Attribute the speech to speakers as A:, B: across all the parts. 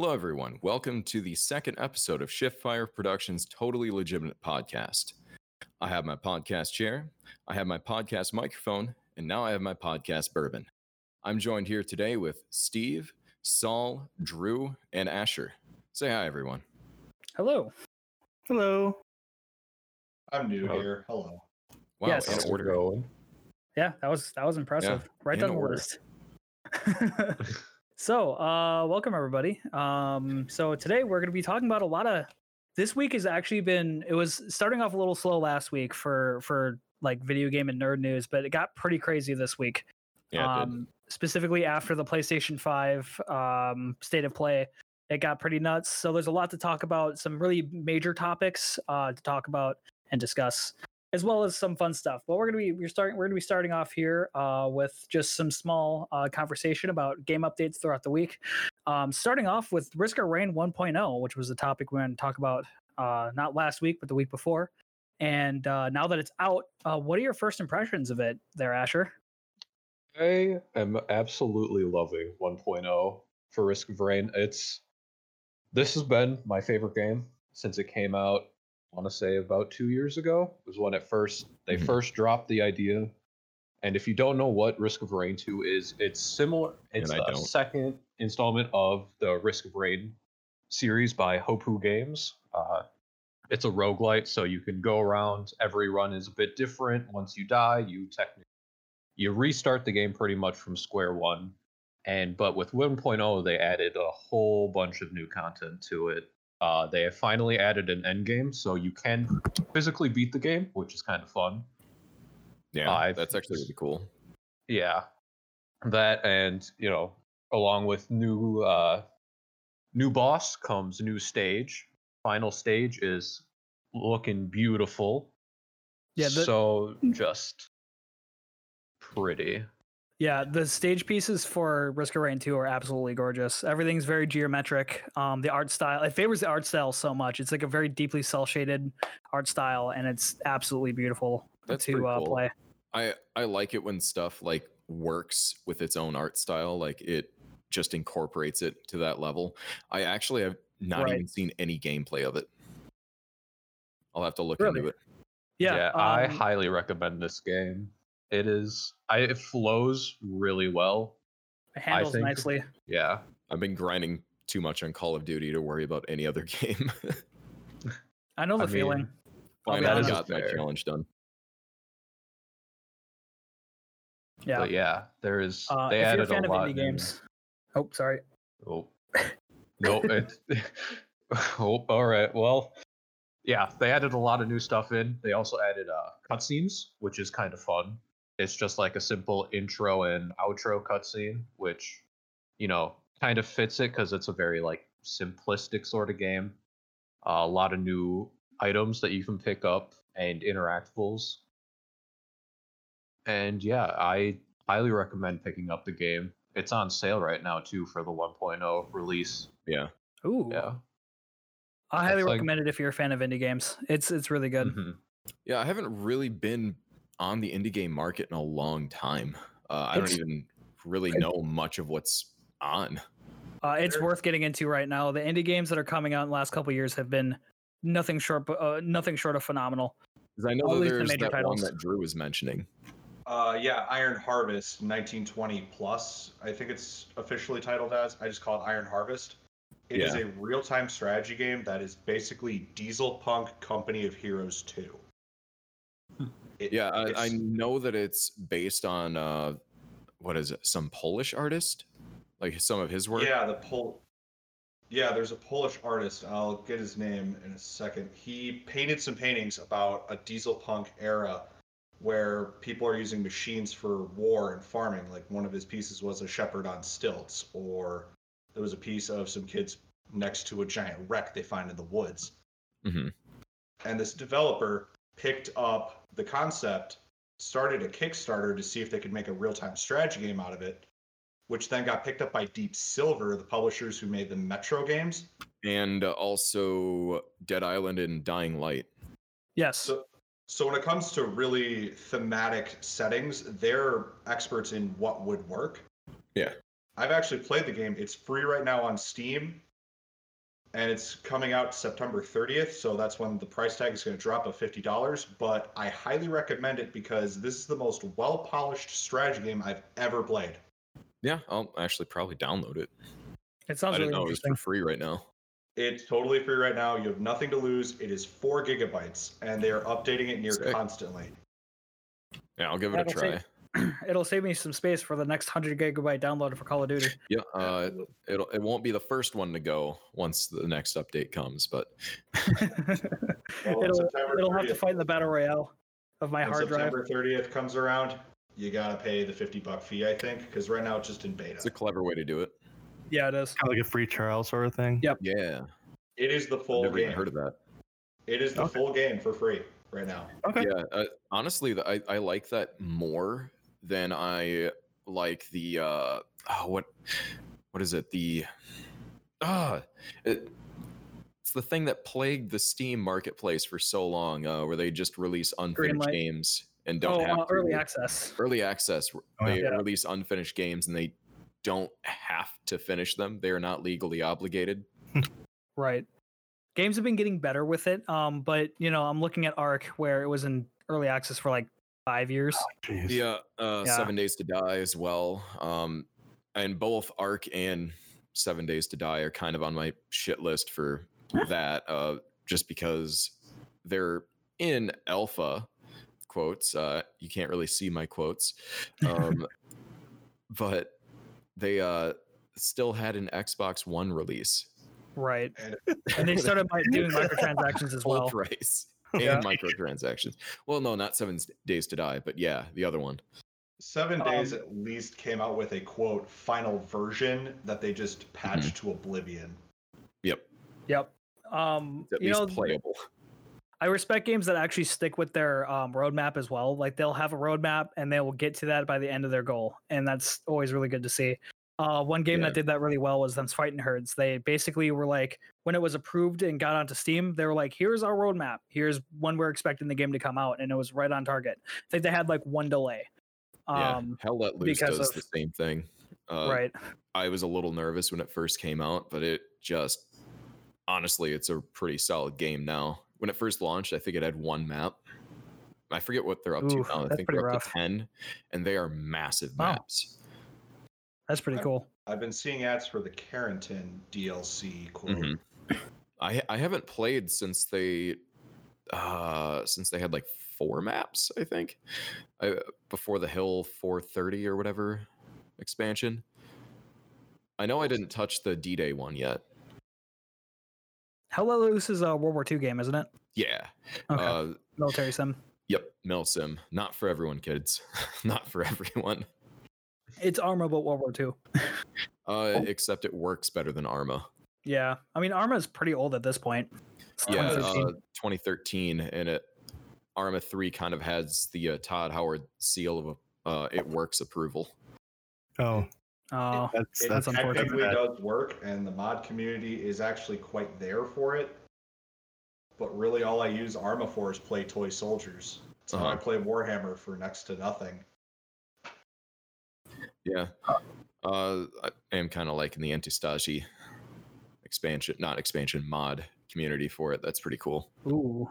A: Hello, everyone. Welcome to the second episode of Shift Fire Productions' Totally Legitimate Podcast. I have my podcast chair, I have my podcast microphone, and now I have my podcast bourbon. I'm joined here today with Steve, Saul, Drew, and Asher. Say hi, everyone.
B: Hello.
C: Hello.
D: I'm new
A: Hello.
D: here. Hello.
A: Wow,
B: Yes.
A: in order.
C: going?
B: Yeah, that was that was impressive. right down the list. so, uh, welcome everybody. Um, so today we're going to be talking about a lot of. This week has actually been. It was starting off a little slow last week for for like video game and nerd news, but it got pretty crazy this week.
A: Yeah,
B: um, specifically after the PlayStation 5 um, state of play. It got pretty nuts. So there's a lot to talk about, some really major topics uh, to talk about and discuss, as well as some fun stuff. But we're gonna be we're starting we're gonna be starting off here uh, with just some small uh, conversation about game updates throughout the week. Um, starting off with Risk of Rain 1.0, which was the topic we are going to talk about uh, not last week but the week before. And uh, now that it's out, uh, what are your first impressions of it, there, Asher?
C: I am absolutely loving 1.0 for Risk of Rain. It's this has been my favorite game since it came out. I want to say about two years ago was when it first they
A: Mhm.
C: first dropped the idea. And if you don't know what Risk of Rain 2 is, it's similar. It's the second installment of the Risk of Rain series by Hopoo Games. Uh, it's a roguelite, so you can go around. Every run is a bit different. Once you die, you technically you restart the game pretty much from square one. And but with 1.0, they added a whole bunch of new content to it. Uh, they have finally added an end game, so you can physically beat the game, which is kind of fun.
A: yeah,
C: I've
A: that's actually really cool.
C: Yeah, that and you know, along with new uh, new boss comes new stage. Final stage is looking beautiful.
B: Yeah, the-
C: so just pretty.
B: Yeah, the stage pieces for Risk of Rain 2 are absolutely gorgeous. Everything's very geometric. Um, the art style, it favors the art style so much. It's like a very deeply cel shaded art style, and it's absolutely beautiful
A: That's
B: to
A: pretty
B: uh,
A: cool.
B: play.
A: I I like it when stuff like works with its own art style, like it just incorporates it to that level. I actually have not
B: Right.
A: even seen any gameplay of it. I'll have to look
B: Really?
A: into it.
B: Yeah,
C: I
B: um,
C: highly recommend this game. It is, I, it flows really well.
B: it handles
C: think-
B: nicely.
C: Yeah,
A: I've been grinding too much on Call of Duty to worry about any other game.
B: I know the
C: I
B: feeling. I'll be
A: Finally got my challenge done.
B: Yeah.
C: but yeah, there is.
B: Uh,
C: they
B: if you're a
C: added
B: fan
C: a
B: of
C: lot.
B: indie
C: new-
B: games, oh, sorry.
C: Oh, no, it. oh, all right. Well, yeah, they added a lot of new stuff in. They also added uh, cutscenes, which is kind of fun. It's just like a simple intro and outro cutscene, which, you know, kind of fits it because it's a very like simplistic sort of game. Uh, a lot of new items that you can pick up and interactables. And yeah, I highly recommend picking up the game. It's on sale right now too for the 1.0 release.
A: Yeah.
B: Ooh,
C: Yeah.
B: I highly
C: It's like-
B: recommend it if you're a fan of indie games. It's it's really good.
C: Mhm.
A: Yeah, I haven't really been on the indie game market in a long time. Uh, I don't even really know much of what's on.
B: Uh, it's
D: There-
B: worth getting into right now. The indie games that are coming out in the last couple years have been nothing short, uh, nothing short of phenomenal.
A: Because I know that
B: least the
A: there's
B: major
A: that
B: titles.
A: one that Drew was mentioning.
D: Uh, yeah, Iron Harvest 1920 plus. I think it's officially titled as. I just call it Iron Harvest. It is
A: Yeah.
D: a real-time strategy game that is basically Diesel Punk Company of Heroes 2. It-
A: Yeah, I, I know that it's based on uh, what is it? Some Polish artist, like some of his work.
D: Yeah, the Pol. Yeah, there's a Polish artist. I'll get his name in a second. He painted some paintings about a diesel punk era where people are using machines for war and farming. Like one of his pieces was a shepherd on stilts, or there was a piece of some kids next to a giant wreck they find in the woods.
A: hmm
D: And this developer picked up the concept, started a Kickstarter to see if they could make a real time strategy game out of it, which then got picked up by Deep Silver, the publishers who made the Metro games.
A: And uh, also Dead Island and Dying Light.
B: Yes.
D: So, so when it comes to really thematic settings, they're experts in what would work.
A: Yeah.
D: I've actually played the game. It's free right now on Steam. And it's coming out September 30th. So that's when the price tag is going to drop of $50. But I highly recommend it because this is the most well polished strategy game I've ever played.
A: Yeah, I'll actually probably download it.
B: It sounds
A: I didn't
B: really
A: know it was for free right now.
D: It's totally free right now. You have nothing to lose. It is four gigabytes, and they are updating it near
A: Sick.
D: constantly.
A: Yeah, I'll give it a
B: That'll
A: try.
B: take- It'll save me some space for the next hundred gigabyte download for Call of Duty.
A: Yeah, uh, it'll it won't be the first one to go once the next update comes, but
D: Well,
B: it'll it'll have to fight in the battle royale of my
D: When
B: hard drive.
D: September 30th comes around, you gotta pay the 50 buck fee, I think, because right now it's just in beta.
A: it's a clever way to do it.
B: Yeah, it is.
E: Kind of like a free trial sort of thing.
B: Yep.
A: Yeah,
D: It is the
A: I've
D: full
A: never even
D: game.
A: heard of that.
D: It is the
E: Okay.
D: full game for free right now.
E: Okay.
A: Yeah, uh, honestly, the- I I like that more than I like the uh oh, what what is it the ah it, it's the thing that plagued the Steam marketplace for so long, uh, where they just release unfinished
B: Greenlight.
A: games and don't
B: Oh,
A: have
B: uh,
A: to-
B: early access.
A: early access.
E: Oh,
A: They
B: yeah.
A: release unfinished games and they don't have to finish them. They are not legally obligated.
B: Right. Games have been getting better with it. Um, but you know, I'm looking at Ark where it was in early access for like five years.
E: Jeez.
A: Yeah, uh,
B: Yeah.
A: Seven Days to Die as well. Um, and both Ark and Seven Days to Die are kind of on my shit list for that, uh, just because they're in alpha quotes. Uh, you can't really see my quotes, um, but they uh, still had an Xbox One release.
B: Right.
D: And
B: And they started by doing microtransactions as
A: Full
B: well.
A: price and
B: Yeah.
A: microtransactions. Well, no, not Seven Days to Die, but yeah, the other one.
D: Seven
B: Um,
D: Days at least came out with a quote final version that they just patched to oblivion.
A: Yep,
B: Yep. Um,
A: it's at
B: you
A: least
B: know,
A: playable.
B: I respect games that actually stick with their um, roadmap as well. Like they'll have a roadmap and they will get to that by the end of their goal, and that's always really good to see. Uh, one game
A: Yeah.
B: that did that really well was Them's Fighting Herds. They basically were like, when it was approved and got onto Steam, they were like, "Here's our roadmap. Here's when we're expecting the game to come out," and it was right on target. I think they had like one delay.
A: Yeah,
B: Um,
A: Hell Let Loose does
B: of-
A: the same thing. Uh,
B: right.
A: I was a little nervous when it first came out, but it just honestly, it's a pretty solid game now. When it first launched, I think it had one map. I forget what they're up to now. I think they're up
B: rough.
A: to ten, and they are massive
B: Wow.
A: Maps.
B: That's pretty
D: I-
B: cool.
D: I've been seeing ads for the Carentan DLC quote.
A: Mhm. I I haven't played since they uh since they had like four maps, I think. I, before the Hill 430 or whatever expansion. I know I didn't touch the D-Day one yet.
B: Hell Let Loose is a World War II game, isn't it?
A: Yeah.
B: Okay.
A: Uh
B: Military sim.
A: Yep, Milsim. Not for everyone, kids. Not for everyone.
B: It's Arma, but World War II.
A: Uh, except it works better than Arma.
B: Yeah. I mean, Arma is pretty old at this point. It's
A: Yeah,
B: 2013.
A: uh, 2013, and it Arma 3 kind of has the uh, Todd Howard seal of uh, it works approval.
E: Oh,
B: oh,
E: that's
D: It
E: that's
B: That's unfortunate.
D: technically does work, and the mod community is actually quite there for it. But really, all I use Arma for is play toy soldiers. So I
A: Uh-huh.
D: play Warhammer for next to nothing.
A: Yeah. Uh, I am kind of liking the Antistasi expansion, not expansion, mod community for it. That's pretty cool.
B: Ooh.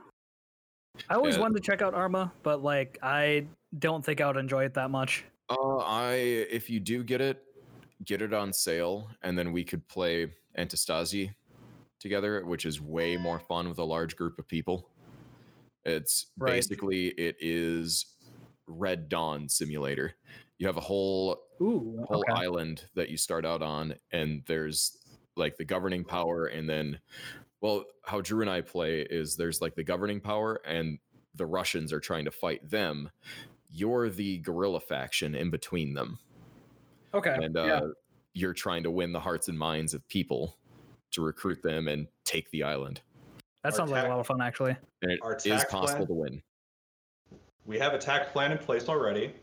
B: I always
A: Yeah.
B: wanted to check out Arma, but like I don't think I would enjoy it that much.
A: Uh, I if you do get it, get it on sale, and then we could play Antistasi together, which is way more fun with a large group of people. It's
B: Right.
A: basically it is Red Dawn simulator. You have a whole
B: Ooh,
A: whole
B: okay.
A: island that you start out on, and there's like the governing power, and then, well, how Drew and I play is there's like the governing power, and the Russians are trying to fight them. You're the guerrilla faction in between them,
B: Okay.
A: and uh,
B: yeah.
A: you're trying to win the hearts and minds of people to recruit them and take the island.
B: That
D: our
B: sounds like a lot of fun, actually.
A: And it
D: Our
A: is possible
D: plan-
A: to win.
D: We have a tax plan in place already.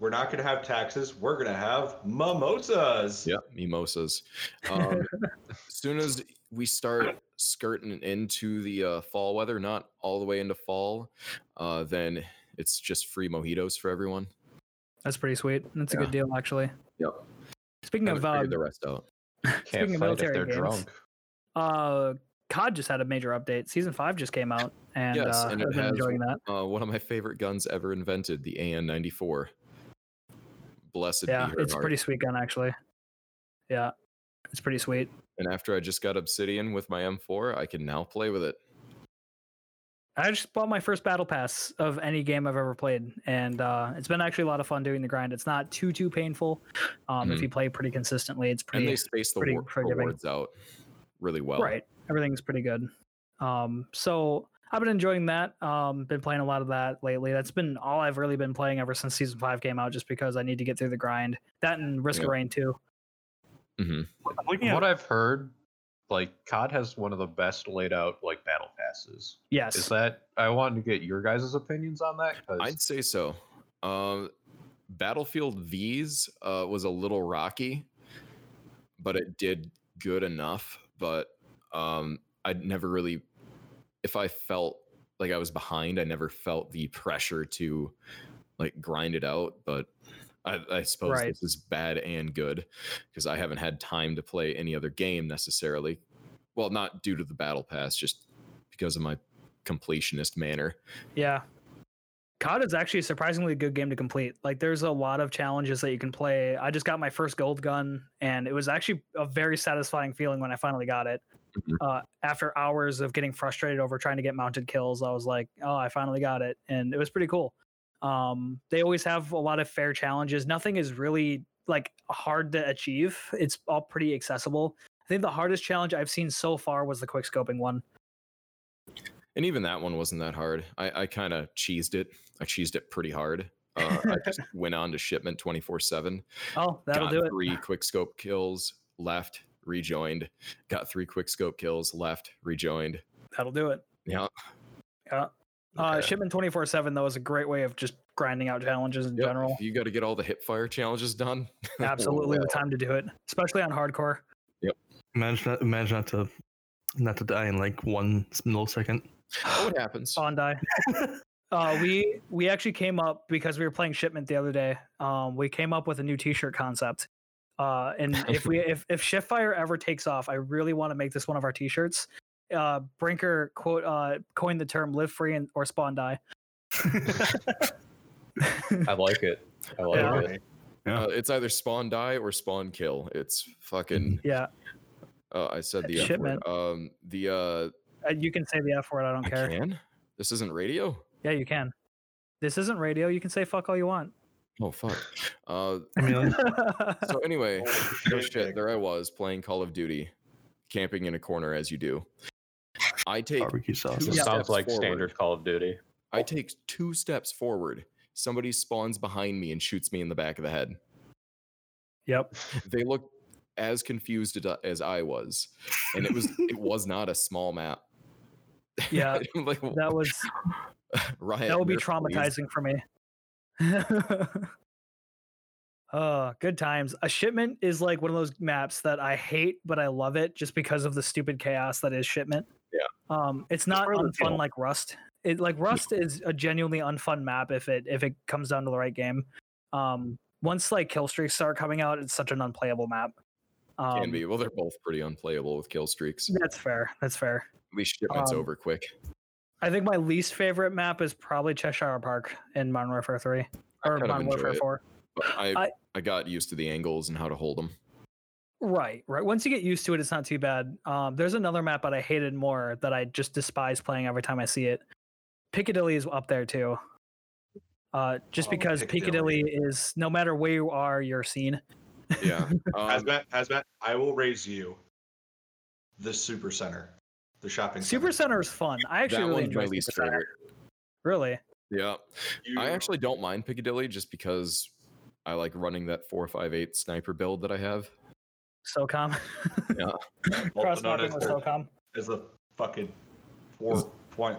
D: We're not going to have taxes. We're going to have mimosas.
A: Yeah, mimosas. Um, as soon as we start skirting into the uh, fall weather, not all the way into fall, uh, then it's just free mojitos for everyone.
B: That's pretty sweet. That's a good deal, actually.
A: Yep.
B: Speaking of uh,
A: the rest out.
C: Can't
B: Speaking of
C: fight if
B: military
C: they're
B: games.
C: drunk.
B: Uh, COD just had a major update. Season five just came out, and,
A: Yes,
B: uh,
A: and
B: I've been
A: has-
B: enjoying that.
A: Uh, one of my favorite guns ever invented, the AN94. Blessed
B: Yeah,
A: be her
B: it's
A: heart.
B: pretty sweet gun actually. Yeah, it's pretty sweet.
A: And after I just got Obsidian with my M4, I can now play with it.
B: I just bought my first battle pass of any game I've ever played, and uh, it's been actually a lot of fun doing the grind. It's not too too painful. Um, If
A: Mhm.
B: you play pretty consistently, it's pretty.
A: And they space the war- rewards out really well.
B: right. Everything's pretty good. Um, so I've been enjoying that. Um, been playing a lot of that lately. That's been all I've really been playing ever since season five came out, just because I need to get through the grind. That and Risk
A: Yeah.
B: of Rain too.
A: hmm
E: I'm
C: What I've heard, like COD has one of the best laid out like battle passes.
B: Yes.
C: Is that I wanted to get your guys' opinions on that because
A: I'd say so. Um, Battlefield V's uh, was a little rocky, but it did good enough. But um, I'd never really, if I felt like I was behind, I never felt the pressure to like grind it out. But I, I suppose
B: Right.
A: this is bad and good because I haven't had time to play any other game necessarily. Well, not due to the battle pass, just because of my completionist manner.
B: Yeah. COD is actually a surprisingly good game to complete. Like there's a lot of challenges that you can play. I just got my first gold gun and it was actually a very satisfying feeling when I finally got it.
A: Mhm.
B: Uh, after hours of getting frustrated over trying to get mounted kills, I was like, "Oh, I finally got it." And it was pretty cool. Um, they always have a lot of fair challenges. Nothing is really like hard to achieve. It's all pretty accessible. I think the hardest challenge I've seen so far was the quick scoping one.
A: And even that one wasn't that hard. I, I kind of cheesed it. I cheesed it pretty hard. Uh, I just went on to shipment 24 7.
B: Oh, that'll do it.
A: three quick scope kills, left, rejoined. Got three quick scope kills, left, rejoined.
B: That'll do it.
A: Yeah.
B: Yeah. Uh,
A: Okay.
B: shipment 24 7, though, is a great way of just grinding out challenges in
A: Yep,
B: general.
A: You got to get all the hip fire challenges done.
B: Absolutely the time to do it, especially on hardcore. Yep.
E: Imagine not, imagine not to not to die in like one millisecond.
A: It happens.
B: Bondi. uh, we we actually came up because we were playing shipment the other day. Um, we came up with a new T-shirt concept. Uh, and if we if if Shiftfire ever takes off, I really want to make this one of our T-shirts. Uh, Brinker quote uh, coined the term "live free and or spawn die."
C: I like it. I like
B: Yeah.
C: it.
E: Yeah.
A: Uh, it's either spawn die or spawn kill. It's fucking.
B: yeah,
A: Uh, I said the F word. Um, the uh,
B: uh, you can say the F word. I don't
A: I
B: care.
A: can. This isn't radio.
B: Yeah, you can. This isn't radio. You can say fuck all you want.
A: Oh fuck. Uh,
E: I mean,
A: so anyway, no
D: shit,
A: shit. There I was playing Call of Duty, camping in a corner as you do. I take
E: barbecue sauce.
A: Two
C: It
A: Yeah.
C: sounds
A: steps
C: like
A: forward.
C: standard Call of Duty.
A: I take two steps forward. Somebody spawns behind me and shoots me in the back of the head.
B: yep.
A: They look as confused as I was, and it was it was not a small map.
B: Yeah,
A: like,
B: that was
A: Riot,
B: that would be
A: nerf, please.
B: traumatizing for me. Oh, good times. A shipment is like one of those maps that I hate, but I love it just because of the stupid chaos that is shipment.
A: Yeah.
B: Um, it's not
E: really
B: unfun
E: cool.
B: like Rust. It like Rust is a genuinely unfun map if it if it comes down to the right game. Um, once like kill streaks start coming out, it's such an unplayable map. Um,
A: Can be. Well, they're both pretty unplayable with kill streaks.
B: That's fair. That's fair.
A: At least shipment's
B: Um,
A: over quick.
B: I think my least favorite map is probably Cheshire Park in Modern Warfare 3
A: I
B: or Modern Warfare
A: it,
B: 4.
A: but I,
B: I-
A: I got used to the angles and how to hold them.
B: Right, right. Once you get used to it, it's not too bad. Um, there's another map that I hated more that I just despise playing every time I see it. Piccadilly is up there too. Uh, just
D: Oh,
B: because
D: Piccadilly.
B: Piccadilly is no matter where you are, you're seen.
A: Yeah. Um,
D: Hazmat, Hazmat, I will raise you the super center, the shopping
B: Super
D: center.
B: Center is fun. I actually
A: that
B: really
A: one's my
B: enjoy
A: least
B: Super Center.
A: favorite.
B: Really?
A: Yeah.
D: You-
A: I actually don't mind Piccadilly just because I like running that 458 sniper build that I have.
B: SOCOM.
A: Yeah.
B: Cross
D: known
B: mapping
D: as
B: with
D: the-
B: SOCOM.
D: is a fucking four point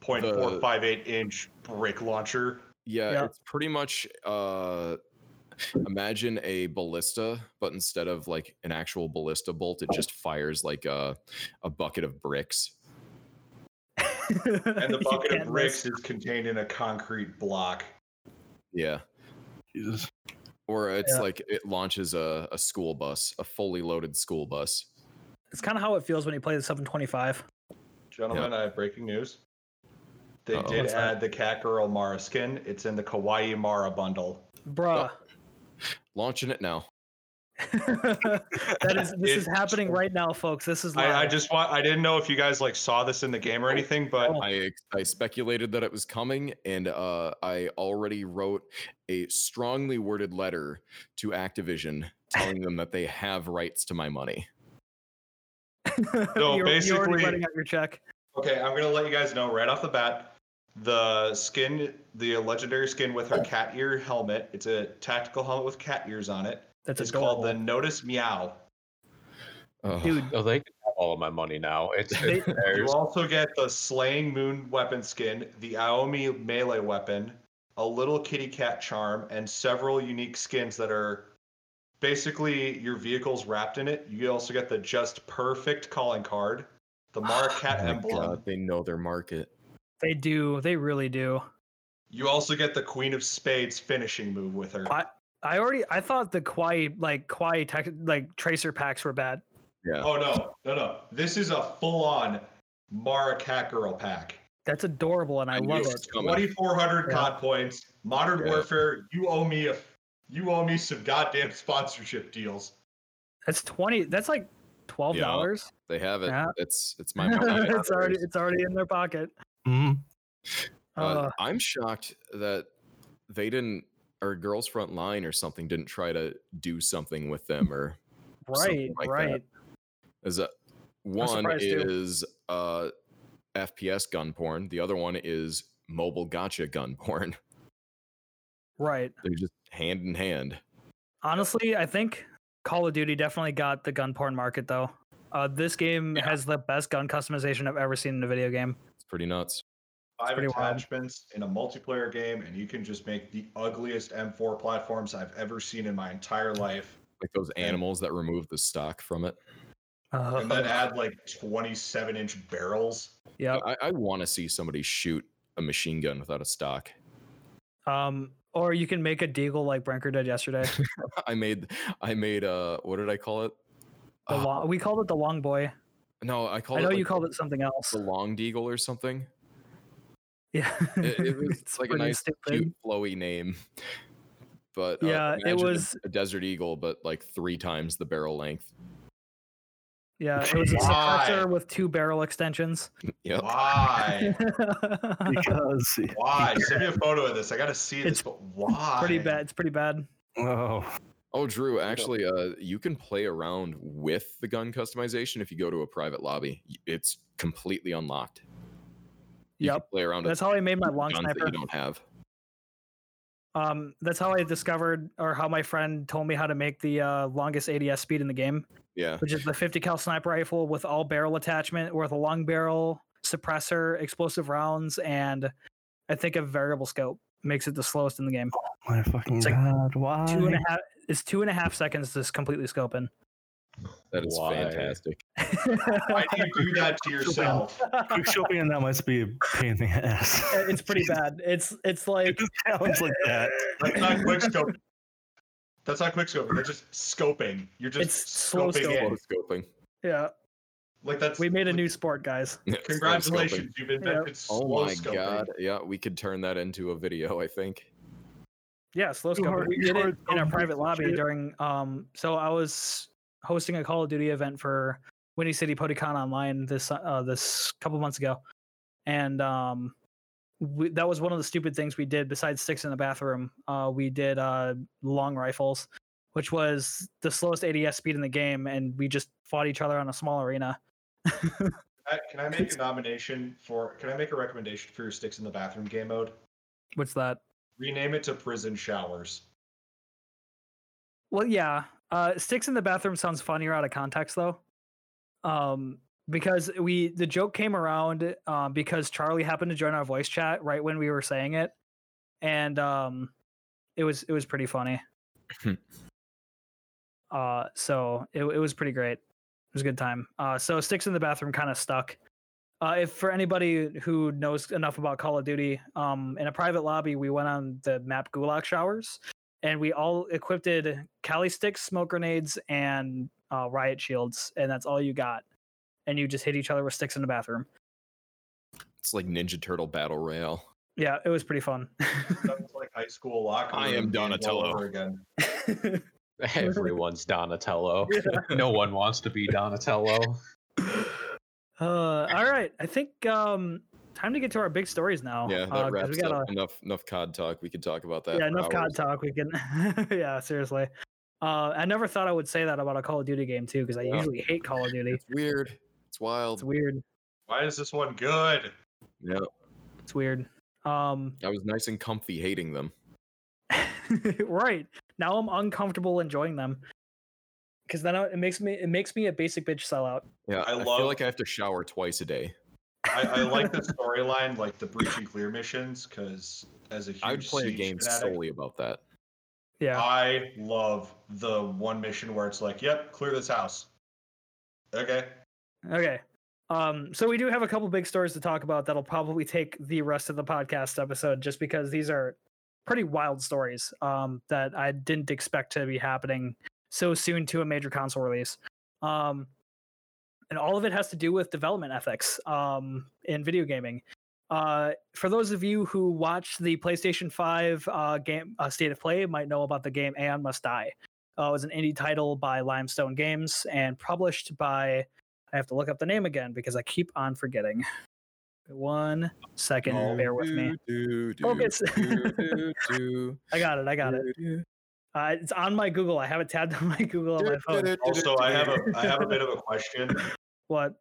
D: point
A: The-
D: four five eight inch brick launcher.
A: Yeah,
B: Yeah.
A: it's pretty much uh imagine a ballista, but instead of like an actual ballista bolt, it just fires like a a bucket of bricks.
D: And the bucket of bricks
B: miss.
D: is contained in a concrete block.
A: Yeah.
E: Jesus.
A: Or it's
B: Yeah.
A: like it launches a, a school bus, a fully loaded school bus.
B: It's kind of how it feels when you play the 725.
D: Gentlemen, I have breaking news. They
A: Uh-oh.
D: did
B: What's that?
D: add the Cat Girl Mara skin. It's in the Kawaii Mara bundle.
B: Bruh. Oh.
A: Launching it now.
B: that is this is
D: It-
B: happening right now, folks. This is live.
D: I, I just want I didn't know if you guys like saw this in the game or anything, but
B: Oh.
A: I I speculated that it was coming, and uh, I already wrote a strongly worded letter to Activision telling them that they have rights to my money.
B: you're,
D: No,
B: you're already
D: basically-
B: letting out your check.
D: Okay, I'm gonna let you guys know right off the bat. The skin, the legendary skin with her cat ear helmet. It's a tactical helmet with cat ears on it.
B: That's
D: It's
B: adorable.
D: called the Notice Meow.
A: Ugh.
B: Dude,
C: Oh, they can have all of my money now. It's,
B: They-
C: it's
D: You also get the Slaying Moon weapon skin, the Aomi melee weapon, a little kitty cat charm, and several unique skins that are basically your vehicle's wrapped in it. You also get the Just Perfect calling card, the Mara Cat
A: Oh
D: emblem.
A: God, they know their market.
B: They do. They really do.
D: You also get the Queen of Spades finishing move with her.
B: I- I already I thought the Kwai like Kwai tech, like tracer packs were bad.
A: Yeah.
D: Oh no, no, no! This is a full-on Mara Cat Girl pack.
B: That's adorable and I,
A: I
B: love
A: it
B: it.
A: was coming.
D: 2,400
B: Yeah.
D: COD points. Modern
A: Yeah.
D: Warfare. You owe me a. You owe me some goddamn sponsorship deals.
B: That's 20 that's like twelve dollars.
A: They have it.
B: Yeah.
A: It's it's my money.
B: it's already it's already in their pocket.
E: Hmm
A: Uh,
B: Uh,
A: I'm shocked that they didn't, or Girls Front Line or something, didn't try to do something with them or something
B: right,
A: like that.
B: right.
A: is that one is uh FPS gun porn, the other one is mobile gacha gun porn.
B: Right.
A: They're just hand in hand.
B: Honestly, I think Call of Duty definitely got the gun porn market though. Uh, this game
A: Yeah.
B: has the best gun customization I've ever seen in a video game.
A: It's pretty nuts.
D: Five
B: pretty wild.
D: attachments in a multiplayer game, and you can just make the ugliest M4 platforms I've ever seen in my entire life.
A: Like those animals that remove the stock from it.
D: And then add like 27 inch barrels.
B: Yeah.
A: I, I want to see somebody shoot a machine gun without a stock.
B: Um, or you can make a deagle like Brinker did yesterday.
A: I made I made uh what did I call it?
B: The
A: Oh,
B: long, we called it the long boy.
A: No, I called
B: I
A: it
B: know
A: like
B: you called it something else.
A: the long deagle or something.
B: Yeah,
A: It, it was
B: It's
A: like a
B: pretty
A: nice, cute, flowy name. But uh,
B: Yeah, it was-
A: a, desert eagle, but like three times the barrel length.
B: Yeah, it was a suppressor with two barrel extensions.
A: Yep.
D: Why?
E: Because
D: Why? Send me a photo of this. I gotta see this. But why?
B: pretty bad. It's pretty bad.
E: oh,
A: Oh, Drew, actually, uh, you can play around with the gun customization if you go to a private lobby. It's completely unlocked. You
B: Yep.
A: play around with
B: That's how I made my long
A: guns that
B: sniper.
A: you don't have.
B: Um, that's how I discovered, or how my friend told me how to make the uh, longest ADS speed in the game,
A: Yeah.
B: which is the 50 cal sniper rifle with all barrel attachment, or with a long barrel, suppressor, explosive rounds, and I think a variable scope makes it the slowest in the game.
E: my fucking
B: It's like
E: god! Why?
B: Two and a half. It's two and a half seconds to completely scope in.
A: That is
C: Why?
A: fantastic.
D: Why do you do that to yourself?
E: Quick scoping on that must be a pain in the ass.
B: it's pretty bad. It's it's like
E: It sounds like that.
D: That's not quick scope. That's not quick scoping. That's just scoping. You're just
B: It's slow
D: scoping in.
A: Slow scoping.
B: yeah.
D: Like that's.
B: We made a new sport, guys.
A: Yeah.
D: Congratulations, you've invented slow
A: Oh my
D: scoping.
A: god. Yeah, we could turn that into a video, I think.
B: Yeah, slow
E: Too
B: scope.
E: hard-
B: We
E: too
B: did it in a
E: to
B: private lobby
E: shit.
B: during um so I was hosting a Call of Duty event for Windy City PonyCon online this uh this couple months ago. And um we, that was one of the stupid things we did besides sticks in the bathroom. Uh we did uh long rifles, which was the slowest ADS speed in the game and we just fought each other on a small arena.
D: I- Can I make a nomination for? Can I make a recommendation for your sticks in the bathroom game mode?
B: What's that?
D: Rename it to prison showers.
B: Well, yeah. Uh, sticks in the bathroom sounds funnier out of context, though. Um, because we the joke came around uh, because Charlie happened to join our voice chat right when we were saying it, and um, it was it was pretty funny. uh, so it it was pretty great. It was a good time. Uh, so sticks in the bathroom kind of stuck. Uh, if for anybody who knows enough about Call of Duty, um, in a private lobby, we went on the map Gulag Showers, and we all equipped Kali sticks, smoke grenades, and uh, riot shields, and that's all you got. And you just hit each other with sticks in the bathroom.
A: It's like Ninja Turtle Battle Royale.
B: Yeah, it was pretty fun.
D: Sounds like high school locker
A: I am Donatello.
D: again.
C: Everyone's Donatello. No one wants to be Donatello.
B: uh, all right, I think um, time to get to our big stories now.
A: Yeah,
B: uh,
A: wraps
B: we got
A: up enough enough COD talk. We could talk about that.
B: yeah,
A: for
B: enough COD talk. We can, yeah, seriously. Uh, I never thought I would say that about a Call of Duty game too, because I
A: Yeah.
B: usually hate Call of Duty.
A: It's weird. It's wild.
B: It's weird.
D: Why is this one good?
A: Yeah,
B: It's weird. Um,
A: I was nice and comfy hating them.
B: right now I'm uncomfortable enjoying them because then I- it makes me it makes me a basic bitch sellout.
A: Yeah,
D: I
A: I,
D: love-
A: feel like I have to shower twice a day.
D: I, I like the storyline, like the breach and clear missions, because as a huge
A: I would play a game
D: fanatic,
A: solely about that.
B: Yeah,
D: I love the one mission where it's like, "Yep, clear this house." Okay.
B: Okay. Um, so we do have a couple big stories to talk about that'll probably take the rest of the podcast episode just because these are pretty wild stories um, that I didn't expect to be happening so soon to a major console release. Um, and all of it has to do with development ethics um, in video gaming. Uh, for those of you who watched the PlayStation 5 uh, game uh, State of Play, might know about the game Aeon Must Die. Uh, it was an indie title by Limestone Games and published by I have to look up the name again because I keep on forgetting. One second,
D: Oh,
B: bear with me.
A: Do, do,
B: Focus.
A: do, do, do,
B: I got it. I got it.
A: Do,
B: Uh, it's on my Google. I have it tabbed on my Google on my phone.
A: do, do,
D: Also, I have a I have a bit of a question.
B: What?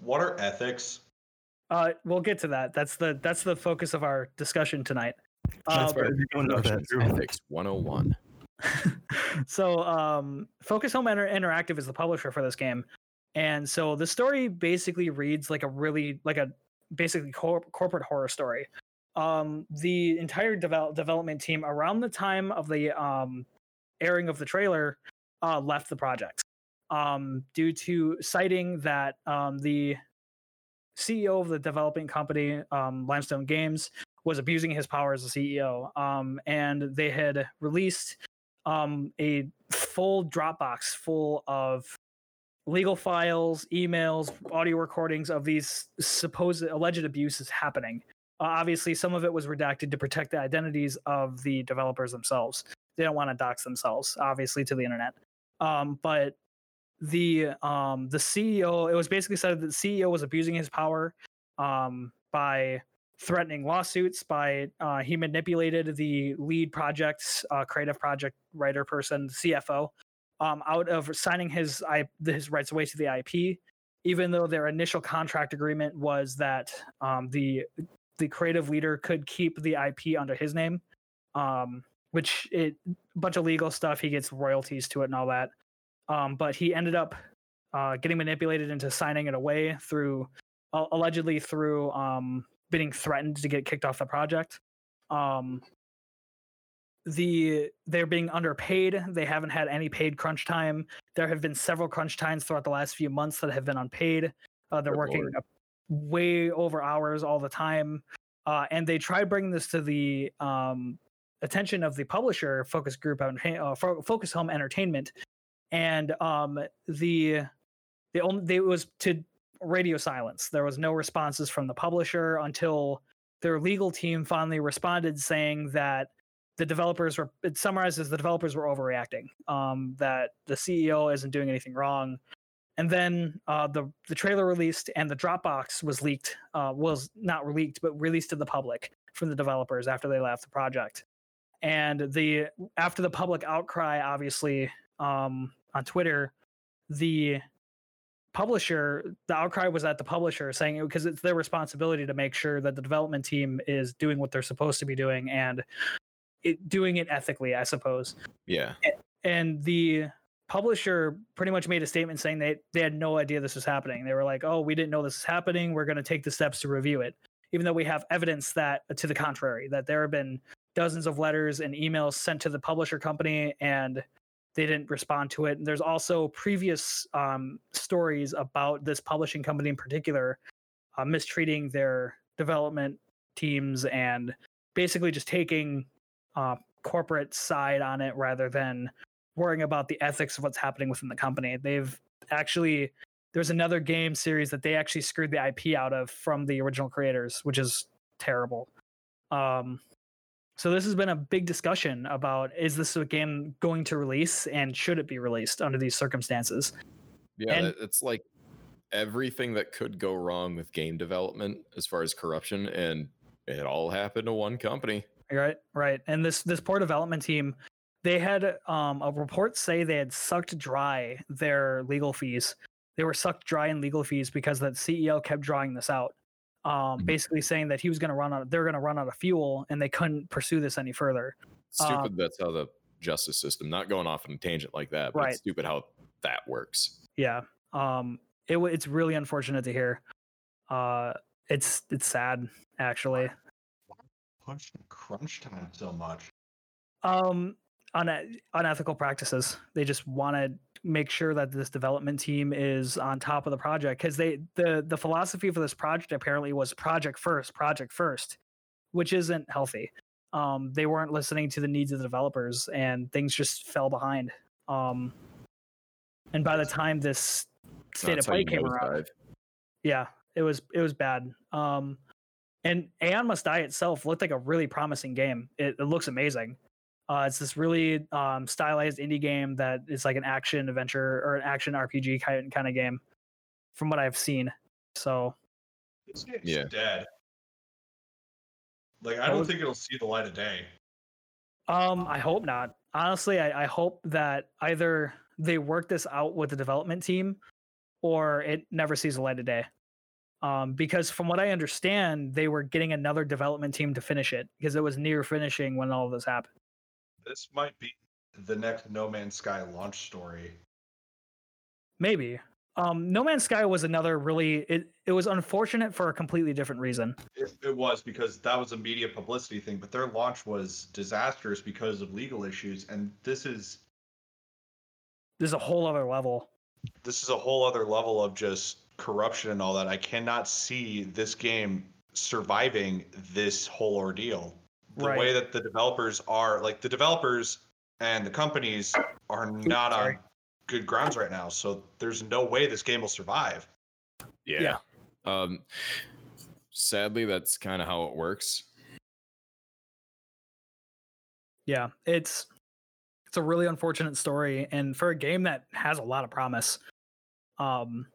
D: What are ethics?
B: Uh, we'll get to that. That's the that's the focus of our discussion tonight.
E: That's
B: Um,
E: right. You don't know that,
A: Productions
E: Drew.
A: Ethics 101.
B: so um, Focus Home Inter- Interactive is the publisher for this game, and so the story basically reads like a really like a basically cor- corporate horror story. Um, the entire develop- development team around the time of the um, airing of the trailer uh, left the project um, due to citing that um, the CEO of the developing company, um, Limestone Games, was abusing his power as a CEO. Um, and they had released a full Dropbox full of legal files, emails, audio recordings of these supposed alleged abuses happening. Uh, obviously, some of it was redacted to protect the identities of the developers themselves. They don't want to dox themselves, obviously, to the internet. Um, but the um, the CEO, it was basically said that the CEO was abusing his power um, by threatening lawsuits by uh, he manipulated the lead project's uh, creative project writer person cfo um, out of signing his his rights away to the ip even though their initial contract agreement was that um, the the creative leader could keep the ip under his name um, which it a bunch of legal stuff he gets royalties to it and all that um, but he ended up uh, getting manipulated into signing it away through uh, allegedly through um, being threatened to get kicked off the project. Um, the they're being underpaid. They haven't had any paid crunch time. There have been several crunch times throughout the last few months that have been unpaid. Uh, they're
A: Good
B: working
A: lord.
B: Way over hours all the time, uh, and they tried bringing this to the um, attention of the publisher, Focus Group, uh, Focus Home Entertainment, and um, the the only it was to radio silence. There was no responses from the publisher until their legal team finally responded saying that the developers were it summarizes the developers were overreacting um, that the ceo isn't doing anything wrong and then uh, the the trailer released and the dropbox was leaked uh, was not leaked but released to the public from the developers after they left the project and the after the public outcry obviously um, on twitter the publisher the outcry was at the publisher saying because it's their responsibility to make sure that the development team is doing what they're supposed to be doing and it, doing it ethically i suppose
A: Yeah.
B: and the publisher pretty much made a statement saying they they had no idea this was happening they were like oh we didn't know this is happening we're going to take the steps to review it even though we have evidence that to the contrary that there have been dozens of letters and emails sent to the publisher company and they didn't respond to it. And there's also previous um, stories about this publishing company in particular uh, mistreating their development teams and basically just taking uh, corporate side on it rather than worrying about the ethics of what's happening within the company. They've actually there's another game series that they actually screwed the IP out of from the original creators, which is terrible. Um, so this has been a big discussion about is this a game going to release and should it be released under these circumstances?
A: Yeah,
B: And-
A: it's like everything that could go wrong with game development as far as corruption, and it all happened to one company.
B: Right, right. And this this poor development team, they had um, a report say they had sucked dry their legal fees. They were sucked dry in legal fees because that CEO kept drawing this out, um,
A: Mhm.
B: basically saying that he was going to run out. They're going to run out of fuel, and they couldn't pursue this any further.
A: Stupid.
B: Um,
A: that's how the justice system. Not going off on a tangent like that, but
B: Right.
A: it's stupid how that works.
B: Yeah, um, it it's really unfortunate to hear. Uh, it's it's sad actually.
D: Push crunch time so much.
B: um une- unethical practices. They just want to make sure that this development team is on top of the project because they the the philosophy for this project apparently was project first project first which isn't healthy. Um they weren't listening to the needs of the developers and things just fell behind. Um and by the time this state
A: That's
B: of play came around yeah it was it was bad. Um and aeon must die itself looked like a really promising game. It, it looks amazing uh it's this really um stylized indie game that is like an action adventure or an action rpg kind, kind of game from what i've seen so
D: This game's
A: Yeah.
D: dead. Like I don't
B: was-
D: think it'll see the light of day.
B: um i hope not honestly i, I hope that either they work this out with the development team or it never sees the light of day um, because from what I understand, they were getting another development team to finish it because it was near finishing when all of this happened.
D: This might be the next No Man's Sky launch story.
B: Maybe. Um, no Man's Sky was another really. It it was unfortunate for a completely different reason.
D: It, it was because that was a media publicity thing, but their launch was disastrous because of legal issues, and this is
B: this is a whole other level.
D: this is a whole other level of just corruption and all that. I cannot see this game surviving this whole ordeal. The
B: Right.
D: way that the developers are, like the developers and the companies are not
B: sorry.
D: on good grounds right now. So there's no way this game will survive.
A: Yeah. Um, sadly, that's kind of how it works.
B: Yeah, it's it's a really unfortunate story, and for a game that has a lot of promise. Um,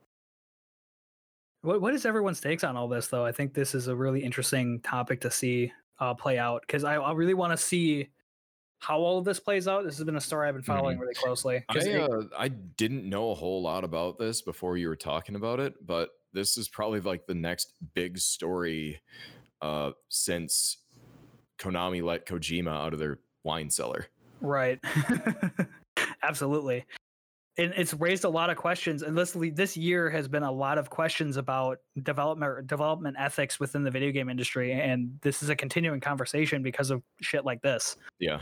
B: what what is everyone's takes on all this though? I think this is a really interesting topic to see uh, play out because I, I really want to see how all of this plays out. This has been a story I've been following really closely.
A: I,
B: it-
A: uh, I didn't know a whole lot about this before you were talking about it, but this is probably like the next big story uh, since Konami let Kojima out of their wine cellar.
B: Right. Absolutely. And it's raised a lot of questions. And this this year has been a lot of questions about development development ethics within the video game industry. And this is a continuing conversation because of shit like this.
A: Yeah.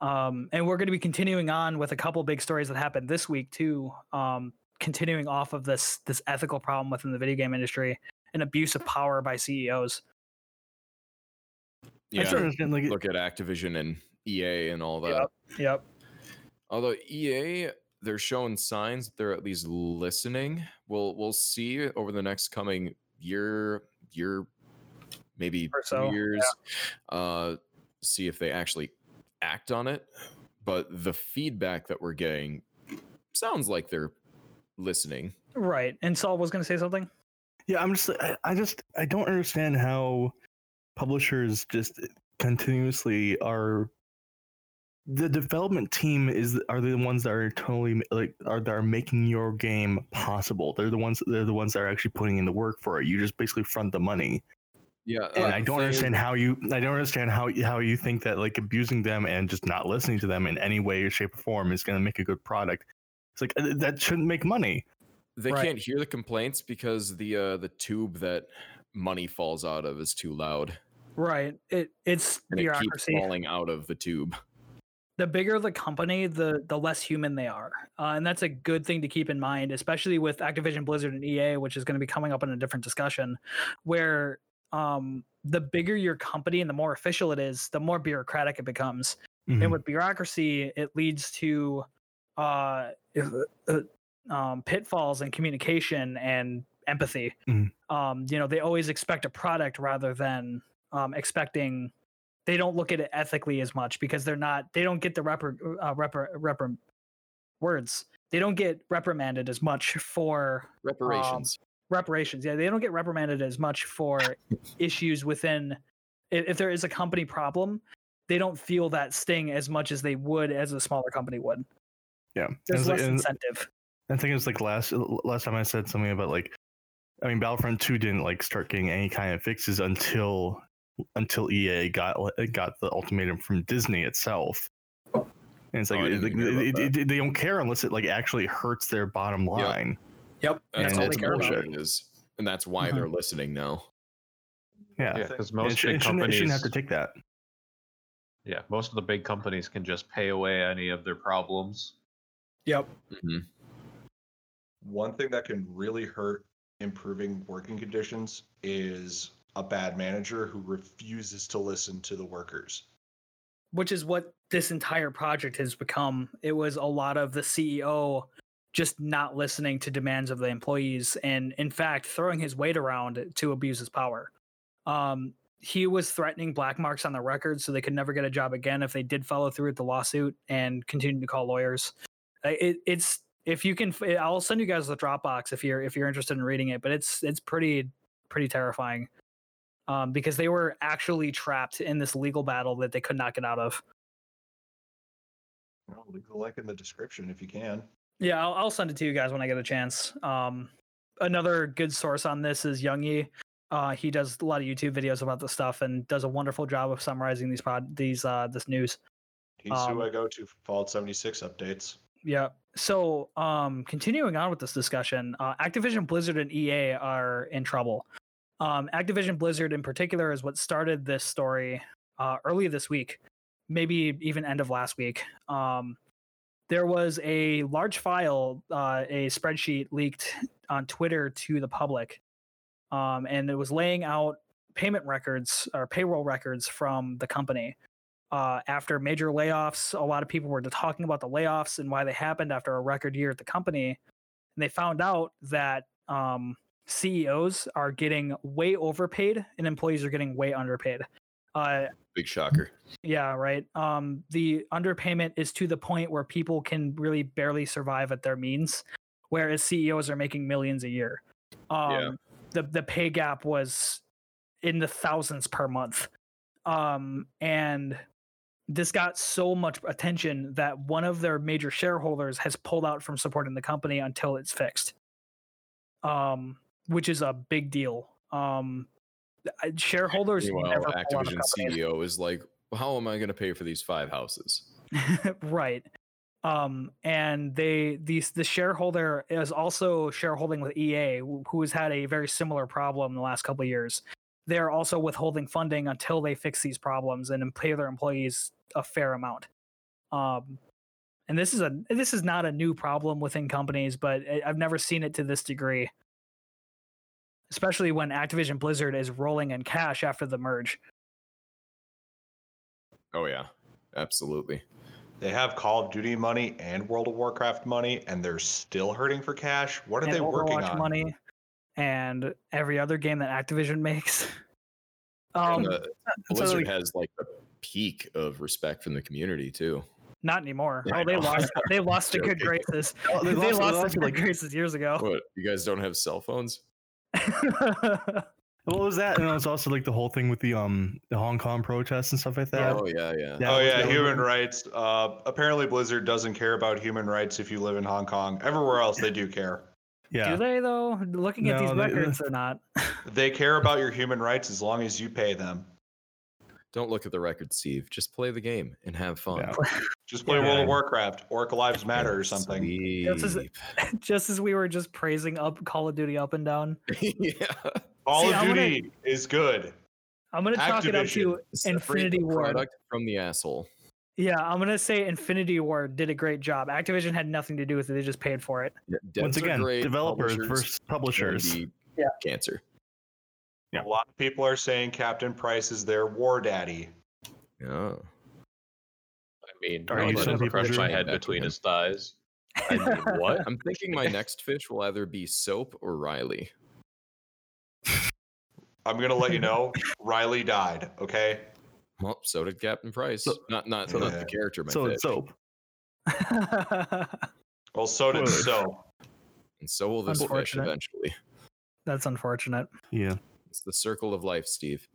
B: Um, and we're going to be continuing on with a couple big stories that happened this week too. Um, continuing off of this this ethical problem within the video game industry and abuse of power by CEOs.
E: I
A: Yeah.
E: still understand like
A: Look at Activision and EA and all that.
B: Yep. Yep.
A: Although EA, they're showing signs that they're at least listening. We'll we'll see over the next coming year, year, maybe
B: Or
A: two
B: so, yeah.
A: years, uh, see if they actually act on it. But the feedback that we're getting sounds like they're listening.
B: Right. And Saul was going to say something.
E: Yeah, I'm just I, I just I don't understand how publishers just continuously are the development team is are the ones that are totally like are that are making your game possible. They're the ones they're the ones that are actually putting in the work for it. You just basically front the money.
A: Yeah,
E: And
A: uh,
E: I don't
A: they-
E: understand how you I don't understand how how you think that like abusing them and just not listening to them in any way, shape, or form is going to make a good product. It's like uh, that shouldn't make money.
A: They
B: Right.
A: can't hear the complaints because the uh, the tube that money falls out of is too loud,
B: Right. It it's
A: and it keeps falling out of the tube.
B: The bigger the company, the the less human they are, uh, and that's a good thing to keep in mind, especially with Activision Blizzard and EA, which is going to be coming up in a different discussion, where um, the bigger your company and the more official it is, the more bureaucratic it becomes.
E: Mhm.
B: And with bureaucracy, it leads to uh, uh, um, pitfalls in communication and empathy.
E: Mhm.
B: Um, you know, they always expect a product rather than um, expecting. They don't look at it ethically as much because they're not. They don't get the repr uh, repr repr words. They don't get reprimanded as much for
A: Reparations.
B: reparations. Yeah, they don't get reprimanded as much for issues within. If, if there is a company problem, they don't feel that sting as much as they would as a smaller company would.
E: yeah. And
B: There's
E: it's like-
B: less incentive.
E: I think it was like last last time I said something about like, I mean, Battlefront Two didn't like start getting any kind of fixes until until EA got got the ultimatum from Disney itself. And it's
A: Oh,
E: like,
A: I didn't
E: it- it- it- they don't care unless it like actually hurts their bottom line.
B: Yep,
A: That's
E: and
A: all
E: it's
A: the
B: care about.
A: is. And that's why
B: Mhm.
A: they're listening now.
E: Yeah,
C: Yeah, because
E: And
C: most
E: it,
C: big
E: it shouldn't, it
C: companies,
E: shouldn't have to take that.
C: yeah, most of the big companies can just pay away any of their problems.
B: Yep.
A: hmm
D: One thing that can really hurt improving working conditions is a bad manager who refuses to listen to the workers.
B: Which is what this entire project has become. It was a lot of the CEO just not listening to demands of the employees and in fact throwing his weight around to abuse his power. Um, he was threatening black marks on the record so they could never get a job again if they did follow through with the lawsuit and continue to call lawyers. It, it's if you can, I'll send you guys the Dropbox if you're if you're interested in reading it. But it's it's pretty pretty terrifying um, because they were actually trapped in this legal battle that they could not get out of.
D: Well, leave the link in the description if you can.
B: Yeah, I'll, I'll send it to you guys when I get a chance. Um, another good source on this is YongYea. Uh, he does a lot of YouTube videos about this stuff and does a wonderful job of summarizing these pod these uh this news.
D: He's
B: Um,
D: who I go to for Fallout 76 updates.
B: Yeah. So, um, continuing on with this discussion, uh, Activision Blizzard and EA are in trouble. Um, Activision Blizzard, in particular, is what started this story uh, early this week, maybe even end of last week. Um, there was a large file, uh, a spreadsheet leaked on Twitter to the public, um, and it was laying out payment records or payroll records from the company uh, after major layoffs. A lot of people were talking about the layoffs and why they happened after a record year at the company. And they found out that um, CEOs are getting way overpaid and employees are getting way underpaid. Uh,
A: Big shocker.
B: yeah, right. Um, the underpayment is to the point where people can really barely survive at their means, whereas CEOs are making millions a year. Um,
A: Yeah.
B: The the pay gap was in the thousands per month, um, and this got so much attention that one of their major shareholders has pulled out from supporting the company until it's fixed. Um, which is a big deal. Um, shareholders
A: Meanwhile,
B: never pull out of
A: Activision. CEO is like, how am I going to pay for these five houses?
B: right um and they these the shareholder is also shareholding with ea who has had a very similar problem in the last couple of years they're also withholding funding until they fix these problems and pay their employees a fair amount um and this is a this is not a new problem within companies but i've never seen it to this degree especially when activision blizzard is rolling in cash after the merge
A: Oh, yeah. Absolutely.
D: They have Call of Duty money and World of Warcraft money, and they're still hurting for cash. What are
B: and
D: they working
B: Overwatch
D: on?
B: money and every other game that Activision makes. Um,
A: And, uh,
E: so,
A: Blizzard
E: like-
A: has like a peak of respect from the community, too.
B: not anymore.
A: Yeah,
B: oh, they lost. They lost to good graces.
E: Oh,
B: They,
E: they lost- they
B: lost,
E: lost
B: to
E: to,
B: good
E: like-
B: graces years ago.
A: What? You guys don't have cell phones?
E: What was that? And it was also like the whole thing with the um the Hong Kong protests and stuff like that.
A: Oh, yeah, yeah.
E: Yeah,
D: oh yeah,
E: was-
D: human rights. Uh, apparently, Blizzard doesn't care about human rights if you live in Hong Kong. Everywhere else, they do care.
E: Yeah.
B: Do they though? Looking at these
E: they-
B: records, they're not.
D: They care about your human rights as long as you pay them.
A: Don't look at the record, Steve. Just play the game and have fun.
E: Yeah.
D: Just play
E: Yeah.
D: World of Warcraft, Orca Lives Matter, or something.
B: This is-
A: Sleep.
B: just as we were just praising up Call of Duty up and down,
A: yeah.
D: Call
B: See,
D: of
B: I'm gonna-
D: Duty is good.
B: I'm gonna chalk it up to
A: Separate
B: Infinity
A: the
B: Ward.
A: from the asshole.
B: yeah. I'm gonna say Infinity Ward did a great job. Activision had nothing to do with it; they just paid for it.
A: Yeah,
E: Once again,
A: great,
E: developers
A: publishers
E: versus publishers.
B: Yeah.
A: Cancer.
E: Yeah.
D: A lot of people are saying Captain Price is their war daddy.
A: Yeah.
C: I mean,
E: Are
C: I
E: you
C: would
E: some
C: never
E: people
C: crush my
A: doing
C: head
A: that to
C: between
A: him?
C: his thighs. I mean, what?
A: I'm thinking my next fish will either be Soap or Riley.
D: I'm gonna let you know, Riley died. Okay.
A: Well, so did Captain Price.
E: So-
A: not not
D: so-
A: not the character, my
E: so
A: fish.
E: it's soap.
D: Well, so did
E: Spoilers.
D: so.
A: And so will this fish eventually.
B: That's unfortunate.
E: Yeah.
A: It's the circle of life, Steve.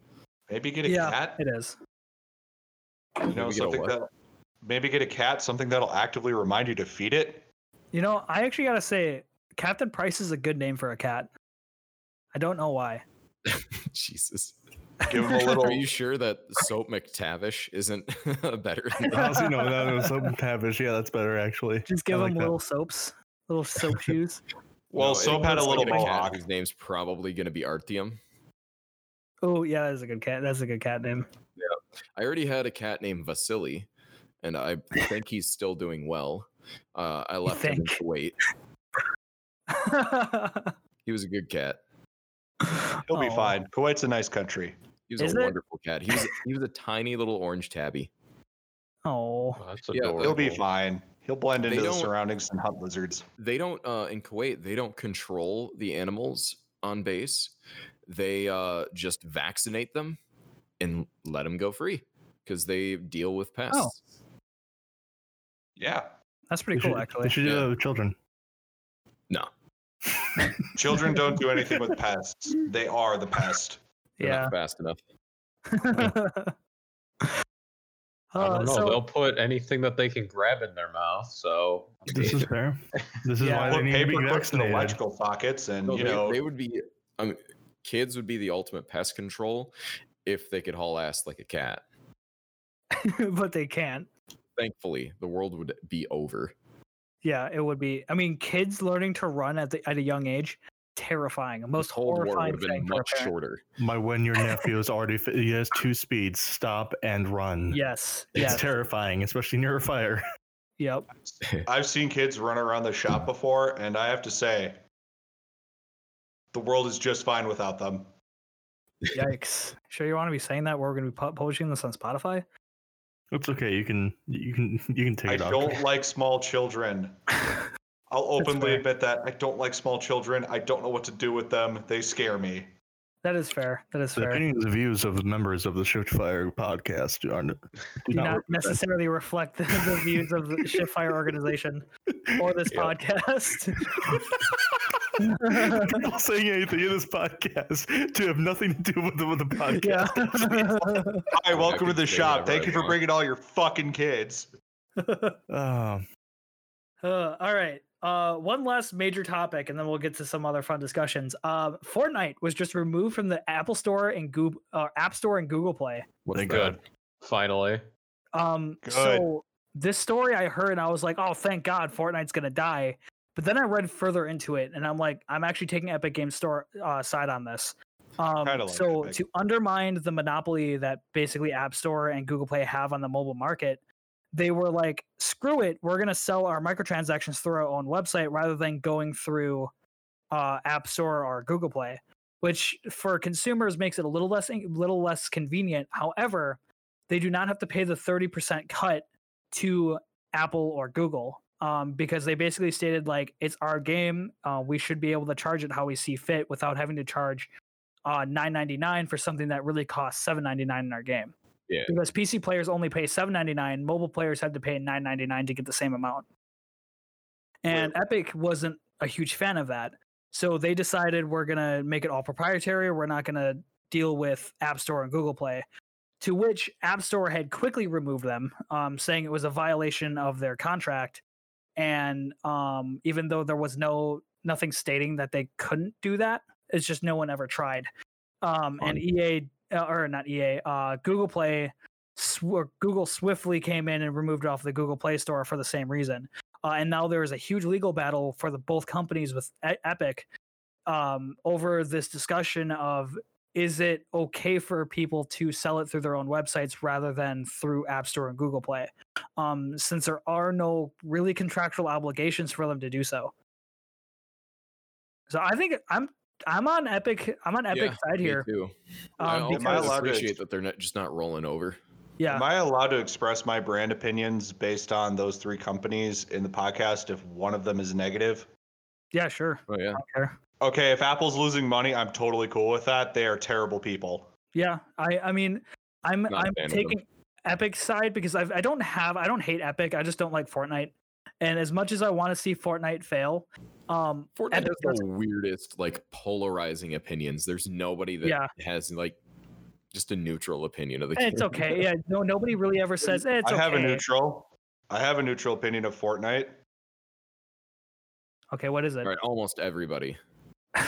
D: Maybe get a
B: Yeah,
D: cat.
B: It is.
D: You know,
A: Maybe
D: something that maybe get a cat, something that'll actively remind you to feed it.
B: You know, I actually gotta say, Captain Price is a good name for a cat. I don't know why.
A: Jesus.
D: Give him a little.
A: Are you sure that Soap MacTavish isn't better than that?
E: Honestly, no, that was soap and tavish. Yeah, that's better actually.
B: Just give
E: I like
B: him
E: that.
B: little soaps, little soap shoes.
D: well,
A: No,
D: Soap had a little
A: like cat
D: mohawk.
A: Whose name's probably going to be Artyom.
B: Oh yeah, that's a good cat. That's a good cat name.
A: Yeah, I already had a cat named Vasily, and I think he's still doing well. Uh, I left him in
B: think?
A: Kuwait. He was a good cat.
D: He'll be fine. Kuwait's a nice country.
A: He was
B: Is
A: a
B: it?
A: wonderful cat. He was he was a tiny little orange tabby.
B: Oh,
C: Oh, that's
A: Yeah,
C: adorable.
D: He'll be fine. He'll blend
A: They
D: into the
A: don't-
D: surroundings and hunt lizards.
A: They don't uh, in Kuwait. They don't control the animals on base. They uh, just vaccinate them and let them go free because they deal with pests.
D: Yeah.
B: that's pretty
E: They
B: cool
E: should,
B: actually.
E: They should do
A: Yeah.
E: that with children.
A: No,
D: Children don't do anything with pests. They are the pest.
A: they're
B: Yeah.
A: not fast enough.
C: I
B: Uh,
C: don't know.
B: so
C: They'll put anything that they can grab in their mouth. So
E: This is fair. This is
B: Yeah.
E: why they
D: Put
E: need to
D: paper
E: be
D: clips in
E: vaccinated.
D: electrical sockets, and
A: No,
D: you
A: they,
D: know,
A: they would be. I mean, kids would be the ultimate pest control if they could haul ass like a cat.
B: but they can't.
A: Thankfully, the world would be over.
B: Yeah, it would be. I mean, kids learning to run at the at a young age, terrifying. The most
A: the Cold War would
B: horrifying
A: have
B: thing
A: been
B: for
A: much
B: parent.
A: shorter.
E: My one-year nephew is already. He has two speeds: stop and run.
B: Yes.
E: It's
B: Yes.
E: terrifying, especially near a fire.
B: Yep.
D: I've seen kids run around the shop before, and I have to say, the world is just fine without them.
B: Yikes. Sure, you want to be saying that? We're going to be pu- publishing this on Spotify.
E: It's okay. You can you can you can take
D: I
E: it off.
D: I don't like small children. I'll openly admit that I don't like small children. I don't know what to do with them. They scare me.
B: That is fair. That is
E: The
B: fair.
E: opinions and views of the members of the Shift Fire podcast are do
B: Do not,
E: not represent-
B: necessarily reflect the, the views of the Shiftfire organization or this
A: Yeah.
B: podcast.
E: People saying anything in this podcast to have nothing to do with the, with the podcast.
B: yeah.
D: Hi, welcome to the shop. Thank
A: I
D: you for
A: want.
D: bringing all your fucking kids.
E: Oh,
B: Uh, all right. Uh, one last major topic, and then we'll get to some other fun discussions. Uh, Fortnite was just removed from the Apple Store and Google uh, App Store and Google Play.
A: What's
E: Thank
A: that?
C: good. Finally,
B: Um,
D: Good.
B: so this story I heard, and I was like, "Oh, thank God, Fortnite's gonna die." But then I read further into it, and I'm like, I'm actually taking Epic Games Store uh, side on this. Um,
D: like
B: so
D: Epic.
B: to undermine the monopoly that basically App Store and Google Play have on the mobile market, they were like, "Screw it, we're gonna sell our microtransactions through our own website rather than going through uh, App Store or Google Play." Which for consumers makes it a little less little less convenient. However, they do not have to pay the 30% cut to Apple or Google um, because they basically stated like it's our game. Uh, we should be able to charge it how we see fit without having to charge uh, 9.99 for something that really costs 7.99 in our game.
A: Yeah.
B: Because PC players only pay 7.99, mobile players had to pay 9.99 to get the same amount. And Epic wasn't a huge fan of that. So they decided we're going to make it all proprietary. We're not going to deal with App Store and Google Play to which App Store had quickly removed them, um, saying it was a violation of their contract. And um, even though there was no nothing stating that they couldn't do that, it's just no one ever tried. Um, and EA or not EA, uh, Google Play, sw- Google swiftly came in and removed off the Google Play Store for the same reason. Uh, and now there is a huge legal battle for the both companies with E- Epic um, over this discussion of is it okay for people to sell it through their own websites rather than through App Store and Google Play? Um, since there are no really contractual obligations for them to do so. So I think I'm I'm on Epic. I'm on Epic
A: Yeah,
B: side
A: me
B: here.
A: too. I
B: Um,
A: also
D: Am I allowed to-
A: appreciate that they're not just not rolling over.
B: Yeah.
D: Am I allowed to express my brand opinions based on those three companies in the podcast if one of them is negative?
B: yeah. Sure.
A: Oh yeah.
B: I don't care.
D: Okay, if Apple's losing money, I'm totally cool with that. They are terrible people.
B: Yeah. I. I mean, I'm.
A: Not a
B: I'm
A: fan of them.
B: taking Epic side because I've, I don't have. I don't hate Epic. I just don't like Fortnite. And as much as I want to see Fortnite fail, um,
A: Fortnite
B: Epic
A: has the weirdest, like polarizing opinions. There's nobody that
B: Yeah.
A: has like just a neutral opinion of the
B: it's
A: game.
B: okay. Yeah. No. Nobody really ever says "Eh, it's
D: I
B: okay.
D: have a neutral. I have a neutral opinion of Fortnite.
B: Okay. What is it?
A: Right, almost everybody.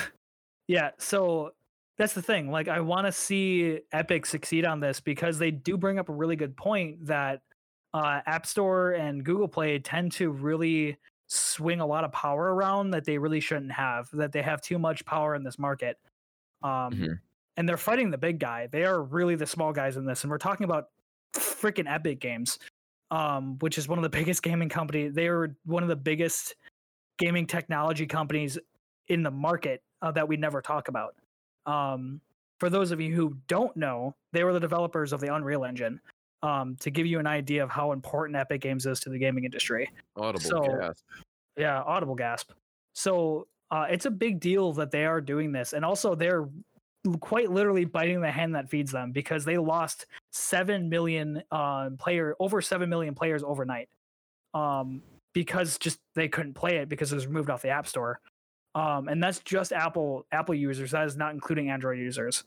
B: Yeah, so that's the thing. Like, I want to see Epic succeed on this because they do bring up a really good point that uh, App Store and Google Play tend to really swing a lot of power around that they really shouldn't have. That they have too much power in this market, um,
A: Mhm.
B: and they're fighting the big guy. They are really the small guys in this, and we're talking about freaking Epic Games, um, which is one of the biggest gaming company. They are one of the biggest gaming technology companies in the market uh, that we never talk about. Um, for those of you who don't know, they were the developers of the Unreal Engine. Um, to give you an idea of how important Epic Games is to the gaming industry.
A: Audible
B: So-
A: gasp.
B: Yeah, audible gasp. So uh, it's a big deal that they are doing this, and also they're quite literally biting the hand that feeds them because they lost seven million uh, player over seven million players overnight, um, because just they couldn't play it because it was removed off the App Store, um, and that's just Apple Apple users. That is not including Android users.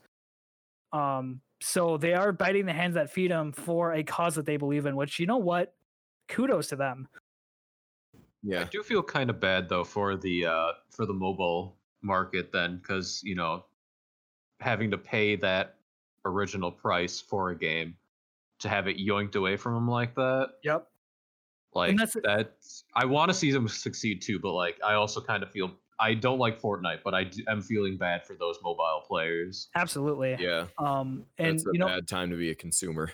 B: Um, so they are biting the hands that feed them for a cause that they believe in. Which you know what, kudos to them.
A: Yeah.
C: I do feel kind of bad though for the uh, for the mobile market then, because you know, having to pay that original price for a game to have it yoinked away from them like that,
B: Yep.
C: like
B: that's-
C: that. I want to see them succeed too, but like I also kind of feel I don't like Fortnite, but I am feeling bad for those mobile players.
B: Absolutely.
A: Yeah.
B: Um, and
A: That's a
B: you know,
A: bad time to be a consumer.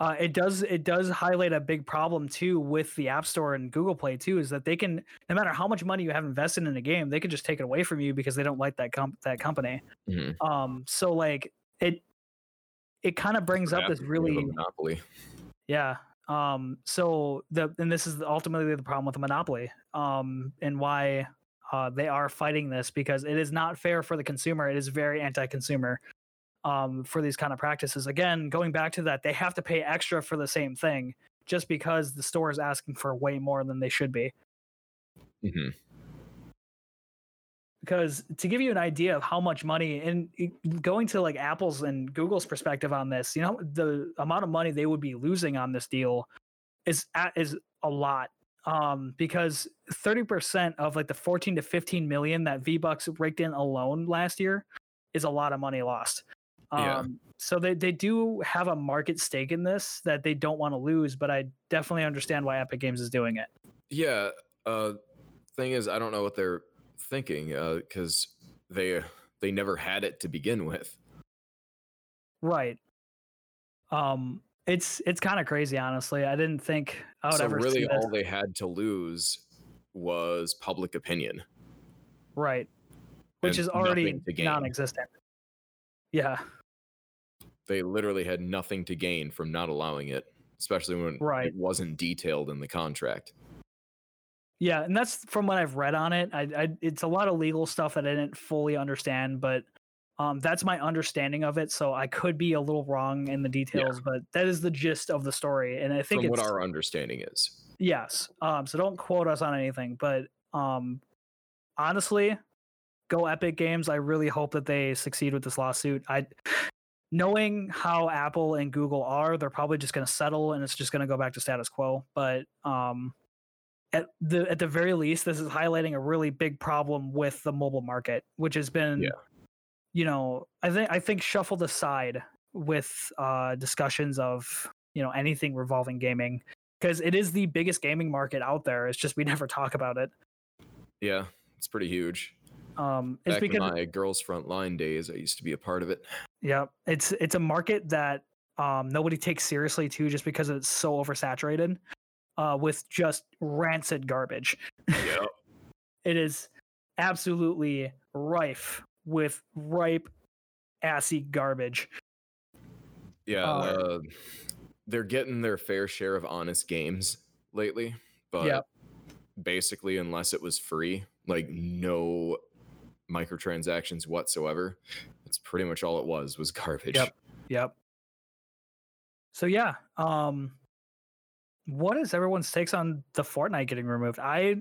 B: uh, it does it does highlight a big problem too with the App Store and Google Play too, is that they can no matter how much money you have invested in a game, they can just take it away from you because they don't like that comp- that company.
A: Mhm.
B: Um, so like it it kind of brings up this really
A: monopoly.
B: yeah. Um, so the and this is ultimately the problem with the monopoly. Um, and why uh, they are fighting this because it is not fair for the consumer. It is very anti-consumer um, for these kind of practices. Again, going back to that, they have to pay extra for the same thing just because the store is asking for way more than they should be.
A: hmm
B: because to give you an idea of how much money and going to like apple's and google's perspective on this you know the amount of money they would be losing on this deal is at, is a lot um because 30% of like the 14 to 15 million that v-bucks raked in alone last year is a lot of money lost um
A: Yeah.
B: so they, they do have a market stake in this that they don't want to lose but i definitely understand why epic games is doing it
A: Yeah. Uh, thing is, I don't know what they're thinking uh, because they they never had it to begin with.
B: Right. Um, it's it's kind of crazy, honestly. I didn't think I would
A: so
B: ever
A: really, all they had to lose was public opinion.
B: Right. Which
A: and
B: is already
A: nothing to gain.
B: non-existent. Yeah.
A: They literally had nothing to gain from not allowing it, especially when
B: Right.
A: it wasn't detailed in the contract.
B: Yeah, and that's from what I've read on it. I, I it's a lot of legal stuff that I didn't fully understand, but um, that's my understanding of it. So I could be a little wrong in the details, but that is the gist of the story. And I think
A: From
B: it's
A: what our understanding is.
B: Yes. Um, so don't quote us on anything, but um, honestly, go Epic Games. I really hope that they succeed with this lawsuit. I, knowing how Apple and Google are, they're probably just going to settle and it's just going to go back to status quo. But um, at the at the very least, this is highlighting a really big problem with the mobile market, which has been,
A: Yeah.
B: You know, I think I think shuffled aside with uh, discussions of you know anything revolving gaming because it is the biggest gaming market out there. It's just we never talk about it.
A: Yeah, it's pretty huge.
B: Um, it's
A: Back
B: because
A: in my Girls' Frontline days, I used to be a part of it.
B: yeah, it's it's a market that um, nobody takes seriously too, just because it's so oversaturated uh, with just rancid garbage.
A: Yeah.
B: It is absolutely rife with ripe, assy garbage.
A: Yeah,
B: Uh,
A: uh, they're getting their fair share of honest games lately, but basically, unless it was free, like no microtransactions whatsoever, that's pretty much all it was was garbage.
B: Yep. Yep. So yeah, um what is everyone's takes on the Fortnite getting removed? I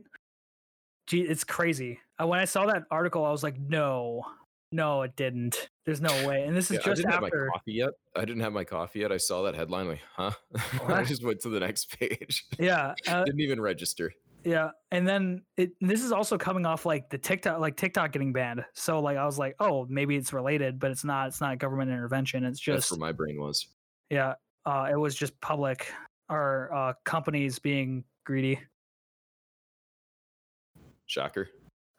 B: gee, it's crazy. When I saw that article, I was like, no, no, it didn't. There's no way. And this is
A: Yeah, I
B: just
A: didn't have my coffee yet. I didn't have my coffee yet. I saw that headline, like, huh? I just went to the next page.
B: Yeah, uh,
A: didn't even register.
B: yeah, and then it. This is also coming off like the TikTok, like TikTok getting banned. So like I was like, oh, maybe it's related, but it's not. It's not government intervention. It's
A: That's
B: just
A: where my brain was.
B: yeah. Uh, it was just public or uh, companies being greedy.
A: Shocker?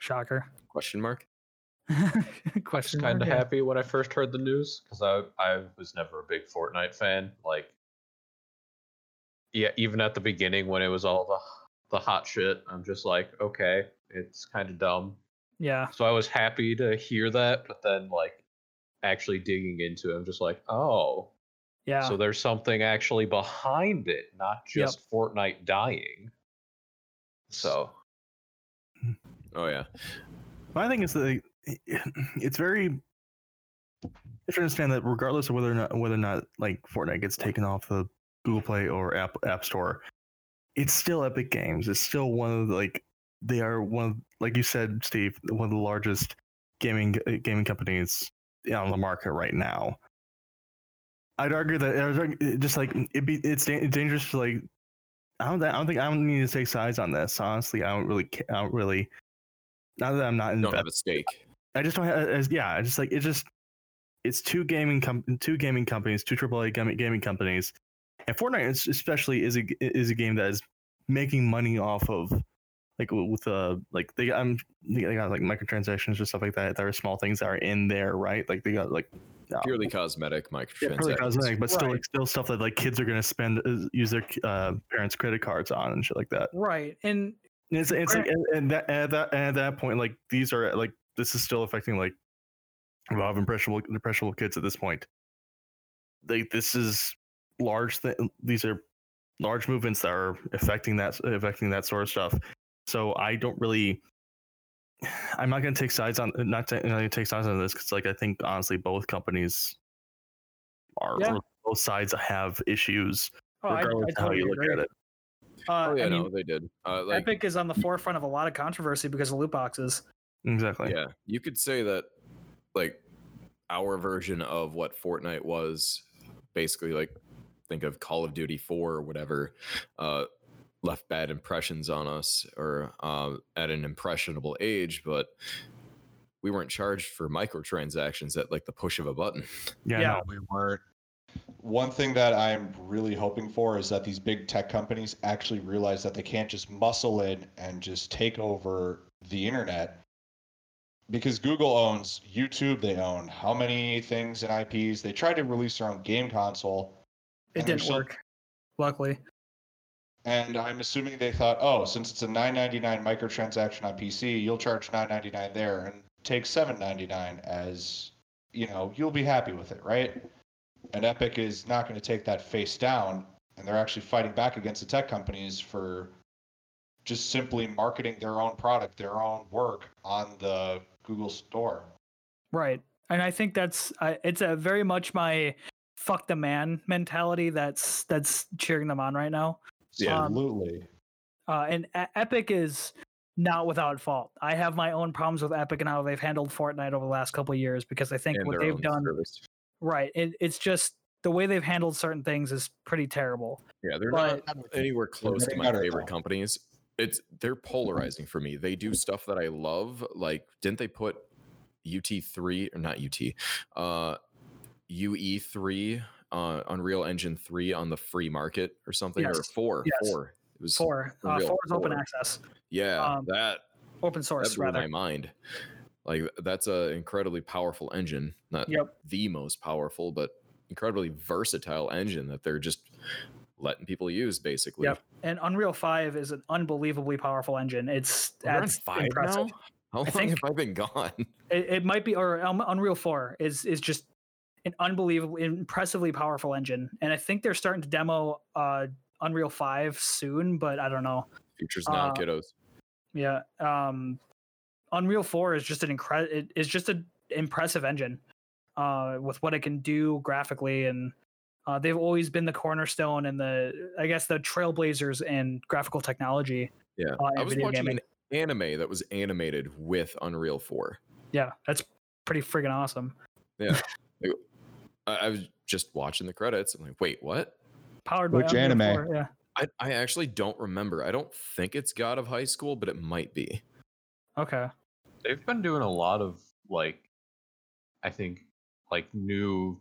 B: Shocker.
A: Question mark?
B: Question.
C: kind of
B: yeah.
C: happy when I first heard the news because I I was never a big Fortnite fan. Like, yeah, even at the beginning when it was all the the hot shit, I'm just like, okay, it's kind of dumb.
B: Yeah.
C: So I was happy to hear that, but then like actually digging into it, I'm just like, oh,
B: Yeah.
C: so there's something actually behind it, not
B: Yep.
C: just Fortnite dying. So
A: Oh yeah.
E: My thing is that it's very. To understand that regardless of whether or not whether or not like Fortnite gets taken off the Google Play or App App Store, it's still Epic Games. It's still one of the, like they are one of like you said, Steve, one of the largest gaming gaming companies on the market right now. I'd argue that just like it be it's dangerous to like. I don't. I don't think I don't need to take sides on this. Honestly, I don't really. I don't really. Not that I'm not in.
A: Don't
E: invested.
A: have a stake.
E: I just don't have. As, yeah, I just like it. Just it's two gaming com- two gaming companies, two AAA gaming gaming companies, and Fortnite especially is a g- is a game that is making money off of like with uh like they um they got like microtransactions or stuff like that. There are small things that are in there, right? Like they got like uh,
A: Purely cosmetic
E: yeah,
A: microtransactions.
E: purely cosmetic, but still
B: Right.
E: like still stuff that like kids are gonna spend uh, use their uh, parents' credit cards on and shit like that.
B: right. And
E: And it's it's like and, that at that at that point, like these are like this is still affecting like a lot of impressionable impressionable kids at this point. Like this is large. Th- these are large movements that are affecting that affecting that sort of stuff. So I don't really. I'm not going to take sides on not to, not take sides on this because like I think honestly both companies are
B: Yeah.
E: both sides have issues
B: oh, I, I
E: regardless of how you look
B: agree.
E: at it.
B: Uh,
A: Oh yeah,
B: I mean,
A: no, they did. Uh, like,
B: Epic is on the forefront of a lot of controversy because of loot boxes.
E: Exactly.
A: yeah, you could say that, like, our version of what Fortnite was, basically, like, think of Call of Duty Four or whatever, uh, left bad impressions on us, or uh, at an impressionable age, but. We weren't charged for microtransactions at like the push of a button.
E: Yeah.
B: Yeah.
E: no.
D: we weren't. One thing that I'm really hoping for is that these big tech companies actually realize that they can't just muscle in and just take over the internet. Because Google owns YouTube, they own how many things and IPs. They tried to release their own game console,
B: It didn't
D: still-
B: work. Luckily.
D: and I'm assuming they thought, oh, since it's a 9.99 microtransaction on PC, you'll charge 9.99 there and take 7.99 as you know you'll be happy with it, right? And Epic is not going to take that face down, and they're actually fighting back against the tech companies for just simply marketing their own product, their own work on the Google Store.
B: Right. And I think that's I it's a very much my fuck the man mentality that's that's cheering them on right now.
A: Yeah.
B: Um,
D: Absolutely.
B: Uh, and E- Epic is not without fault. I have my own problems with Epic and how they've handled Fortnite over the last couple of years because I think
A: and
B: what they've done
A: service.
B: Right. It, it's just the way they've handled certain things is pretty terrible.
A: Yeah, they're
B: But-
A: not anywhere close to my favorite
D: though.
A: companies. It's they're polarizing for me. They do stuff that I love. Like, didn't they put UT three or not UT, uh, UE three, uh, Unreal Engine three on the free market or something or four,
B: Yes.
A: four. It was
B: Four, uh, four is open
A: four.
B: access,
A: Yeah,
B: um,
A: that
B: open
A: that
B: source
A: blew
B: rather.
A: my mind. Like that's a incredibly powerful engine. Not
B: Yep.
A: the most powerful, but incredibly versatile engine that they're just letting people use basically.
B: Yep. And Unreal Five is an unbelievably powerful engine. It's that's
A: five
B: impressive.
A: now? How long
B: think-
A: have I been gone?
B: It, it might be, or um, Unreal Four is is just an unbelievable, impressively powerful engine, and I think they're starting to demo uh, Unreal Five soon, but I don't know.
A: Futures now,
B: Uh,
A: kiddos.
B: Yeah, um, Unreal Four is just an incredible. It is just an impressive engine, uh, with what it can do graphically, and uh, they've always been the cornerstone and the, I guess, the trailblazers in graphical technology.
A: Yeah,
B: uh,
A: I was watching
B: gaming.
A: an anime that was animated with Unreal Four.
B: Yeah, that's pretty friggin' awesome.
A: I, I was just watching the credits. I'm like, wait, what?
B: Powered by
F: Which
B: Unreal
F: anime?
B: 4, yeah.
A: I, I actually don't remember. I don't think it's God of High School, but it might be.
B: Okay.
C: They've been doing a lot of like, I think, like new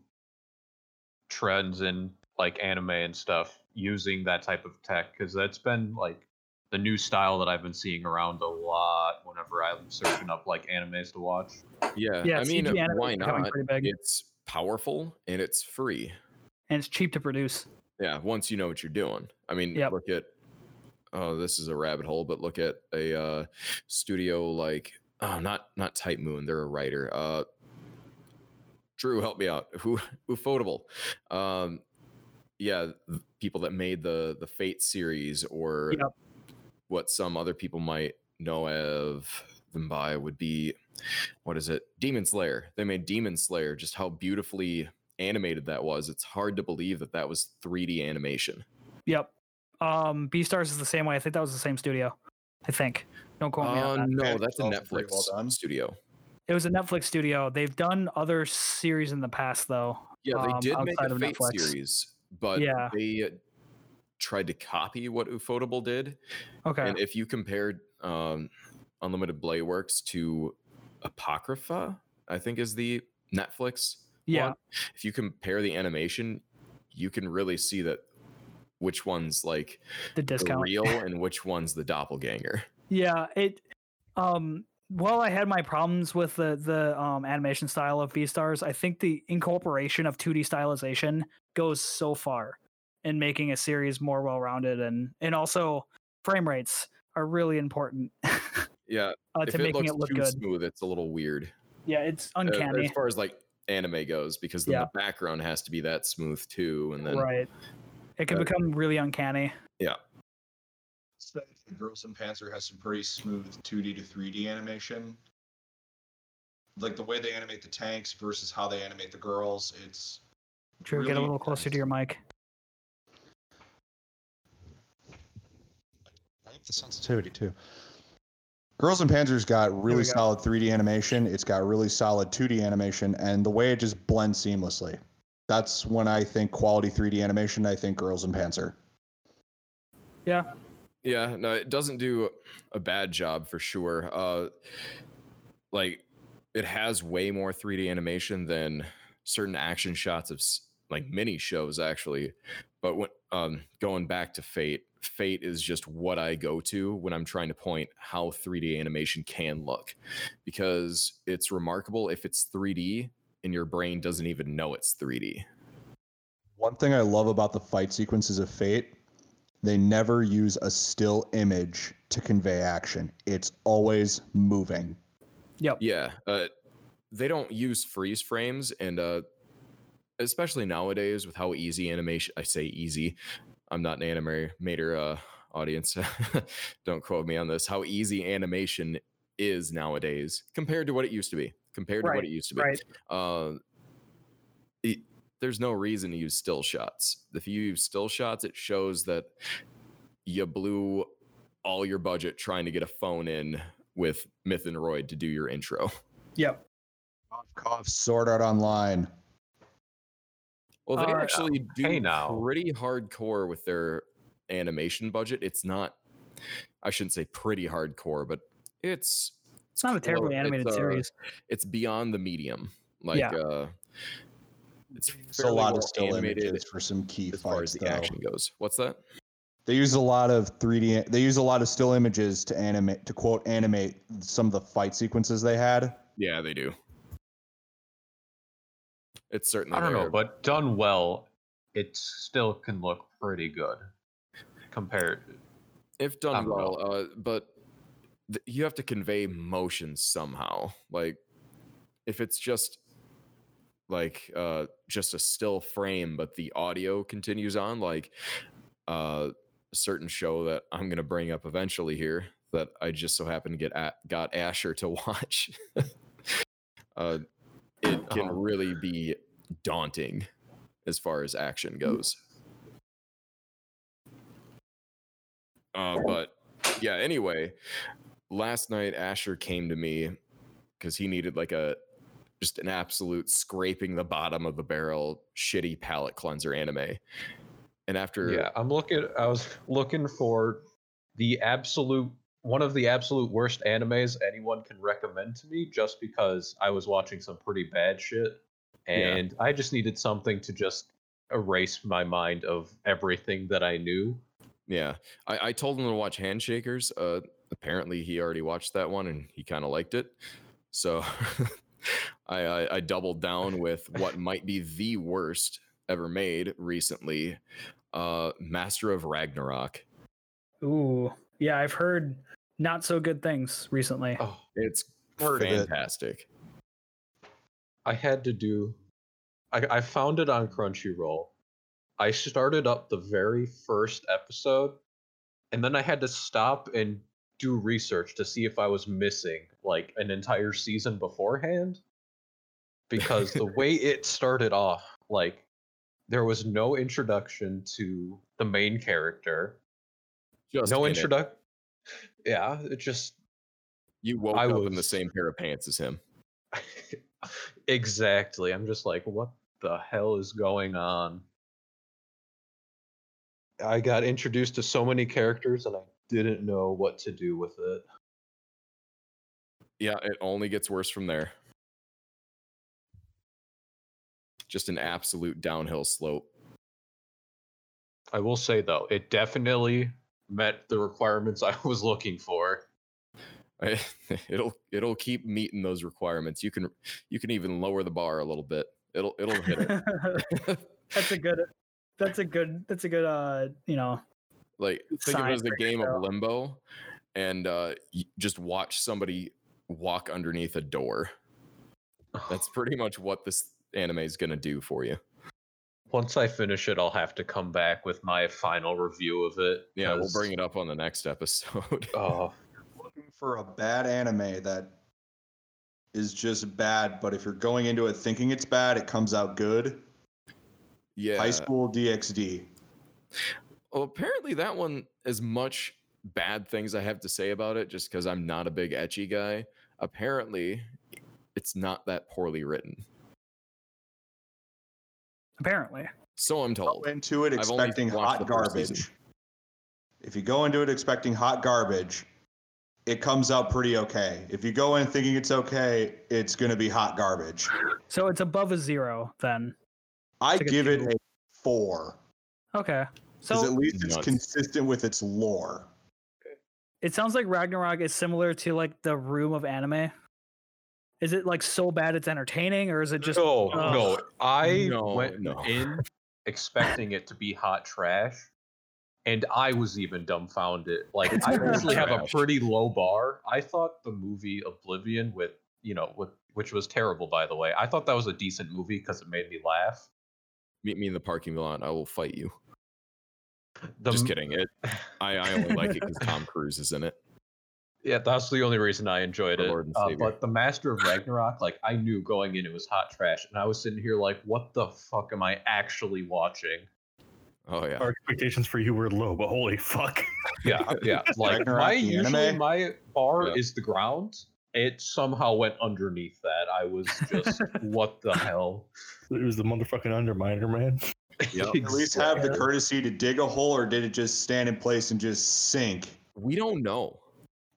C: trends in like anime and stuff using that type of tech because that's been like the new style that I've been seeing around a lot whenever I'm searching up like animes to watch.
A: Yeah,
B: Yeah,
A: I mean,
B: CG
A: why not? It's powerful and it's free.
B: And it's cheap to produce.
A: Yeah, once you know what you're doing. I mean,
B: Yep.
A: look at oh, this is a rabbit hole, but look at a uh, studio like oh, not not Type Moon. They're a writer. Uh, Drew, help me out. Who Ufotable. Um, yeah, people that made the the Fate series or
B: Yep.
A: what some other people might know of them by would be what is it? Demon Slayer. They made Demon Slayer. Just how beautifully animated that was. It's hard to believe that that was 3D animation.
B: Yep. Um, Beastars is the same way. I think that was the same studio. I think. Don't quote me
A: Uh,
B: on that.
A: no, that's a Netflix
D: well done.
A: studio.
B: It was a Netflix studio. They've done other series in the past, though.
A: Yeah, they
B: um,
A: did make
B: outside
A: a Fate
B: Netflix.
A: series, but
B: Yeah.
A: they uh, tried to copy what Ufotable did.
B: Okay.
A: And if you compared um, Unlimited Blade Works to Apocrypha, I think is the Netflix
B: yeah.
A: one, if you compare the animation, you can really see that which one's like
B: The
A: the
B: discount.
A: real and which one's the doppelganger.
B: Yeah, it um while I had my problems with the the um animation style of Beastars, I think the incorporation of 2D stylization goes so far in making a series more well-rounded and and also frame rates are really important
A: Yeah,
B: uh, to
A: it
B: making
A: looks
B: it look good.
A: smooth, it's a little weird.
B: Yeah, it's
A: uh,
B: uncanny.
A: as far as like anime goes, because then
B: Yeah.
A: the background has to be that smooth too, and then
B: right. It can
A: uh,
B: become really uncanny. Yeah.
D: So, Girls and Panzer has some pretty smooth 2D to 3D animation. Like the way they animate the tanks versus how they animate the girls, it's
B: Drew, get a
D: really
B: little closer to your mic.
F: I have the sensitivity too. Girls and Panzer's got really
B: we go.
F: solid 3D animation. It's got really solid 2D animation, and the way it just blends seamlessly. That's when I think quality 3D animation. I think Girls and Panzer.
B: Yeah.
A: Yeah, no, it doesn't do a bad job for sure. Uh like it has way more 3D animation than certain action shots of like mini shows actually. But when um going back to Fate, Fate is just what I go to when I'm trying to point how 3D animation can look because it's remarkable if it's 3D and your brain doesn't even know it's 3D.
F: One thing I love about the fight sequences of Fate, they never use a still image to convey action. It's always moving.
B: Yep.
A: Yeah, uh, they don't use freeze frames, and uh, especially nowadays with how easy animation. I say easy. I'm not an animator uh, audience. don't quote me on this. How easy animation is nowadays compared to what it used to be. Compared to what it used to be.
B: Right.
A: Uh, it, there's no reason to use still shots. If you use still shots, it shows that you blew all your budget trying to get a phone in with MYTH & ROID to do your intro.
B: Yep.
F: Cough, cough, Sword Art Online.
A: Well, they
B: Uh,
A: actually do
C: hey now.
A: pretty hardcore with their animation budget. It's not, I shouldn't say pretty hardcore, but it's
B: It's not a terribly
A: clo-
B: animated
A: it's, uh,
B: series.
A: It's beyond the medium. Like,
B: Yeah.
A: uh, it's
F: It's a lot
A: well
F: of still
A: animated
F: images for some key
A: as far as
F: fights,
A: the
F: though.
A: action goes. What's that?
F: They use a lot of 3D. They use a lot of still images to animate, to quote, animate some of the fight sequences they had.
A: Yeah, they do. It's certainly
C: I don't know, but done well, it still can look pretty good compared.
A: if done
C: don't
A: well, uh, but th- you have to convey motion somehow. Like if it's just like uh just a still frame but the audio continues on like uh a certain show that i'm going to bring up eventually here that i just so happened to get at, got asher to watch uh it can
C: Oh.
A: really be daunting as far as action goes uh but yeah anyway last night asher came to me because he needed like a just an absolute scraping the bottom of the barrel shitty palate cleanser anime and after
C: Yeah, I'm looking. I was looking for the absolute one of the absolute worst animes anyone can recommend to me, just because I was watching some pretty bad shit,
A: Yeah.
C: and I just needed something to just erase my mind of everything that I knew.
A: Yeah, I, I told him to watch Hand Shakers. Uh, apparently, he already watched that one and he kind of liked it. So I, I I doubled down with what might be the worst ever made recently. Uh, Master of Ragnarok.
B: Ooh, yeah, I've heard not so good things recently.
C: Oh,
A: It's
F: Heard of it.
A: fantastic.
C: I had to do. I, I found it on Crunchyroll. I started up the very first episode, and then I had to stop and do research to see if I was missing like an entire season beforehand. Because the way it started off, like, there was no introduction to the main character.
A: Just
C: no
A: in
C: introduction. Yeah, it just
A: You woke
C: I
A: up in the same pair of pants as him.
C: exactly. I'm just like, what the hell is going on? I got introduced to so many characters and I didn't know what to do with it.
A: Yeah, it only gets worse from there. Just an absolute downhill slope.
C: I will say though, it definitely met the requirements I was looking for.
A: I- it'll it'll keep meeting those requirements. You can you can even lower the bar a little bit. It'll it'll hit it.
B: that's a good. That's a good. That's a good. Uh, you know.
A: Like think of it as a game
B: yourself.
A: of limbo, and uh, just watch somebody walk underneath a door. That's pretty much what this anime is gonna do for you.
C: Once I finish it, I'll have to come back with my final review of it.
A: Yeah, we'll bring it up on the next episode.
C: Oh,
F: looking for a bad anime that is just bad, but if you're going into it thinking it's bad, it comes out good.
A: yeah.
F: High School DxD.
A: Well, apparently that one, as much bad things I have to say about it, just because I'm not a big ecchi guy, apparently it's not that poorly written.
B: Apparently.
A: So I'm
F: Go
A: told.
F: into it expecting hot
A: the first season.
F: garbage. If you go into it expecting hot garbage, it comes out pretty okay. If you go in thinking it's okay, it's going to be hot garbage.
B: So it's above a zero then.
F: I
B: It's like a
F: give it a four
B: Okay.
F: Because
B: So
F: at least it's
A: Nuts.
F: consistent with its lore.
B: it sounds like Ragnarok is similar to like the room of anime. Is it like so bad it's entertaining, or is it just
C: no,
B: Ugh.
C: no. I
A: No,
C: went
A: no.
C: in expecting it to be hot trash, and I was even dumbfounded. Like I
B: not
C: usually have a pretty low bar. I thought the movie Oblivion, with you know, with which was terrible by the way. I thought that was a decent movie because it made me laugh.
A: Meet me in the parking lot. I will fight you.
C: The,
A: Just
C: m-
A: kidding. It. I, I only like it because Tom Cruise is in it.
C: Yeah, that's the only reason I enjoyed
A: Our
C: it. Uh, but the Master of Ragnarok, like I knew going in, it was hot trash, and I was sitting here like, what the fuck am I actually watching?
A: Oh yeah.
E: Our expectations for you were low, but holy fuck.
C: Yeah, yeah. Like
F: Ragnarok,
C: my usually
F: anime?
C: my bar
A: Yeah.
C: is the ground. It somehow went underneath that. I was just what the hell?
E: It was the motherfucking underminer, man.
A: Yep.
F: At least have the courtesy to dig a hole, or did it just stand in place and just sink?
A: We don't know.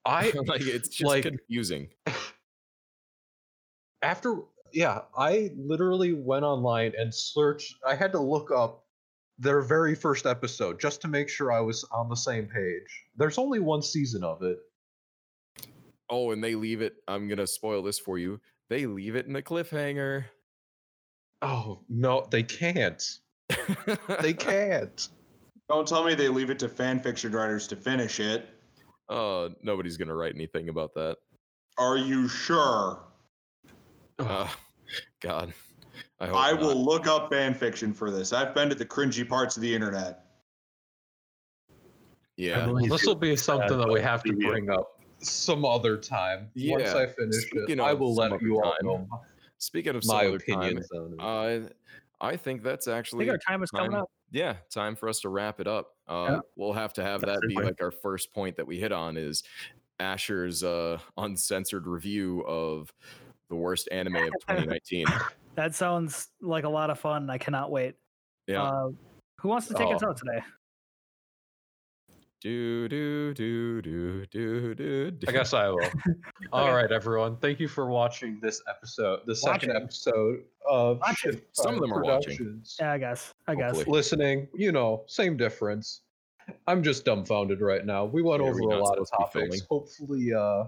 C: I
A: like it's just
C: like-
A: confusing.
C: after yeah, I literally went online and searched. I had to look up their very first episode just to make sure I was on the same page. There's only one season of it.
A: Oh, and they leave it. I'm gonna spoil this for you. They leave it in a cliffhanger.
C: Oh no, they can't. They can't.
F: Don't tell me they leave it to fan fiction writers to finish it.
A: uh, nobody's gonna write anything about that.
F: Are you sure?
A: Uh, God. I, hope
F: I
A: not.
F: will look up fan fiction for this. I've been to the cringy parts of the internet.
A: Yeah.
E: believe-
C: this will be something that we have to bring up some other time. Once I finish it,
A: speaking
C: I will let you all
A: time,
C: know
A: Speaking of some
C: my
A: other time,
C: on it.
A: uh, I think that's
B: I
A: actually
B: think our time is coming up.
A: yeah time for us to wrap it up. Uh,
B: Yeah.
A: We'll have to have
E: That's
A: that be
E: fine.
A: like our first point that we hit on is Asher's uh, uncensored review of the worst anime of 2019.
B: That sounds like a lot of fun. I cannot wait.
A: Yeah.
B: Uh, who wants to take us
C: Oh.
B: out today?
A: Do do do do do do. do.
C: I guess I will. All right, everyone. Thank you for watching this episode, the second
B: Watching.
C: episode of
B: Watching.
C: Shift
A: Some of them are watching.
B: Yeah, I guess. I guess.
C: Listening, you know, same difference. I'm just dumbfounded right now. We went
A: Yeah,
C: over
A: we're
C: a lot of
A: supposed to be
C: topics. Hopefully, uh,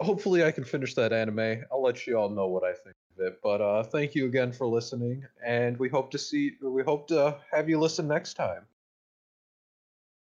C: hopefully I can finish that anime. I'll let you all know what I think of it. But uh, thank you again for listening, and we hope to see. We hope to have you listen next time.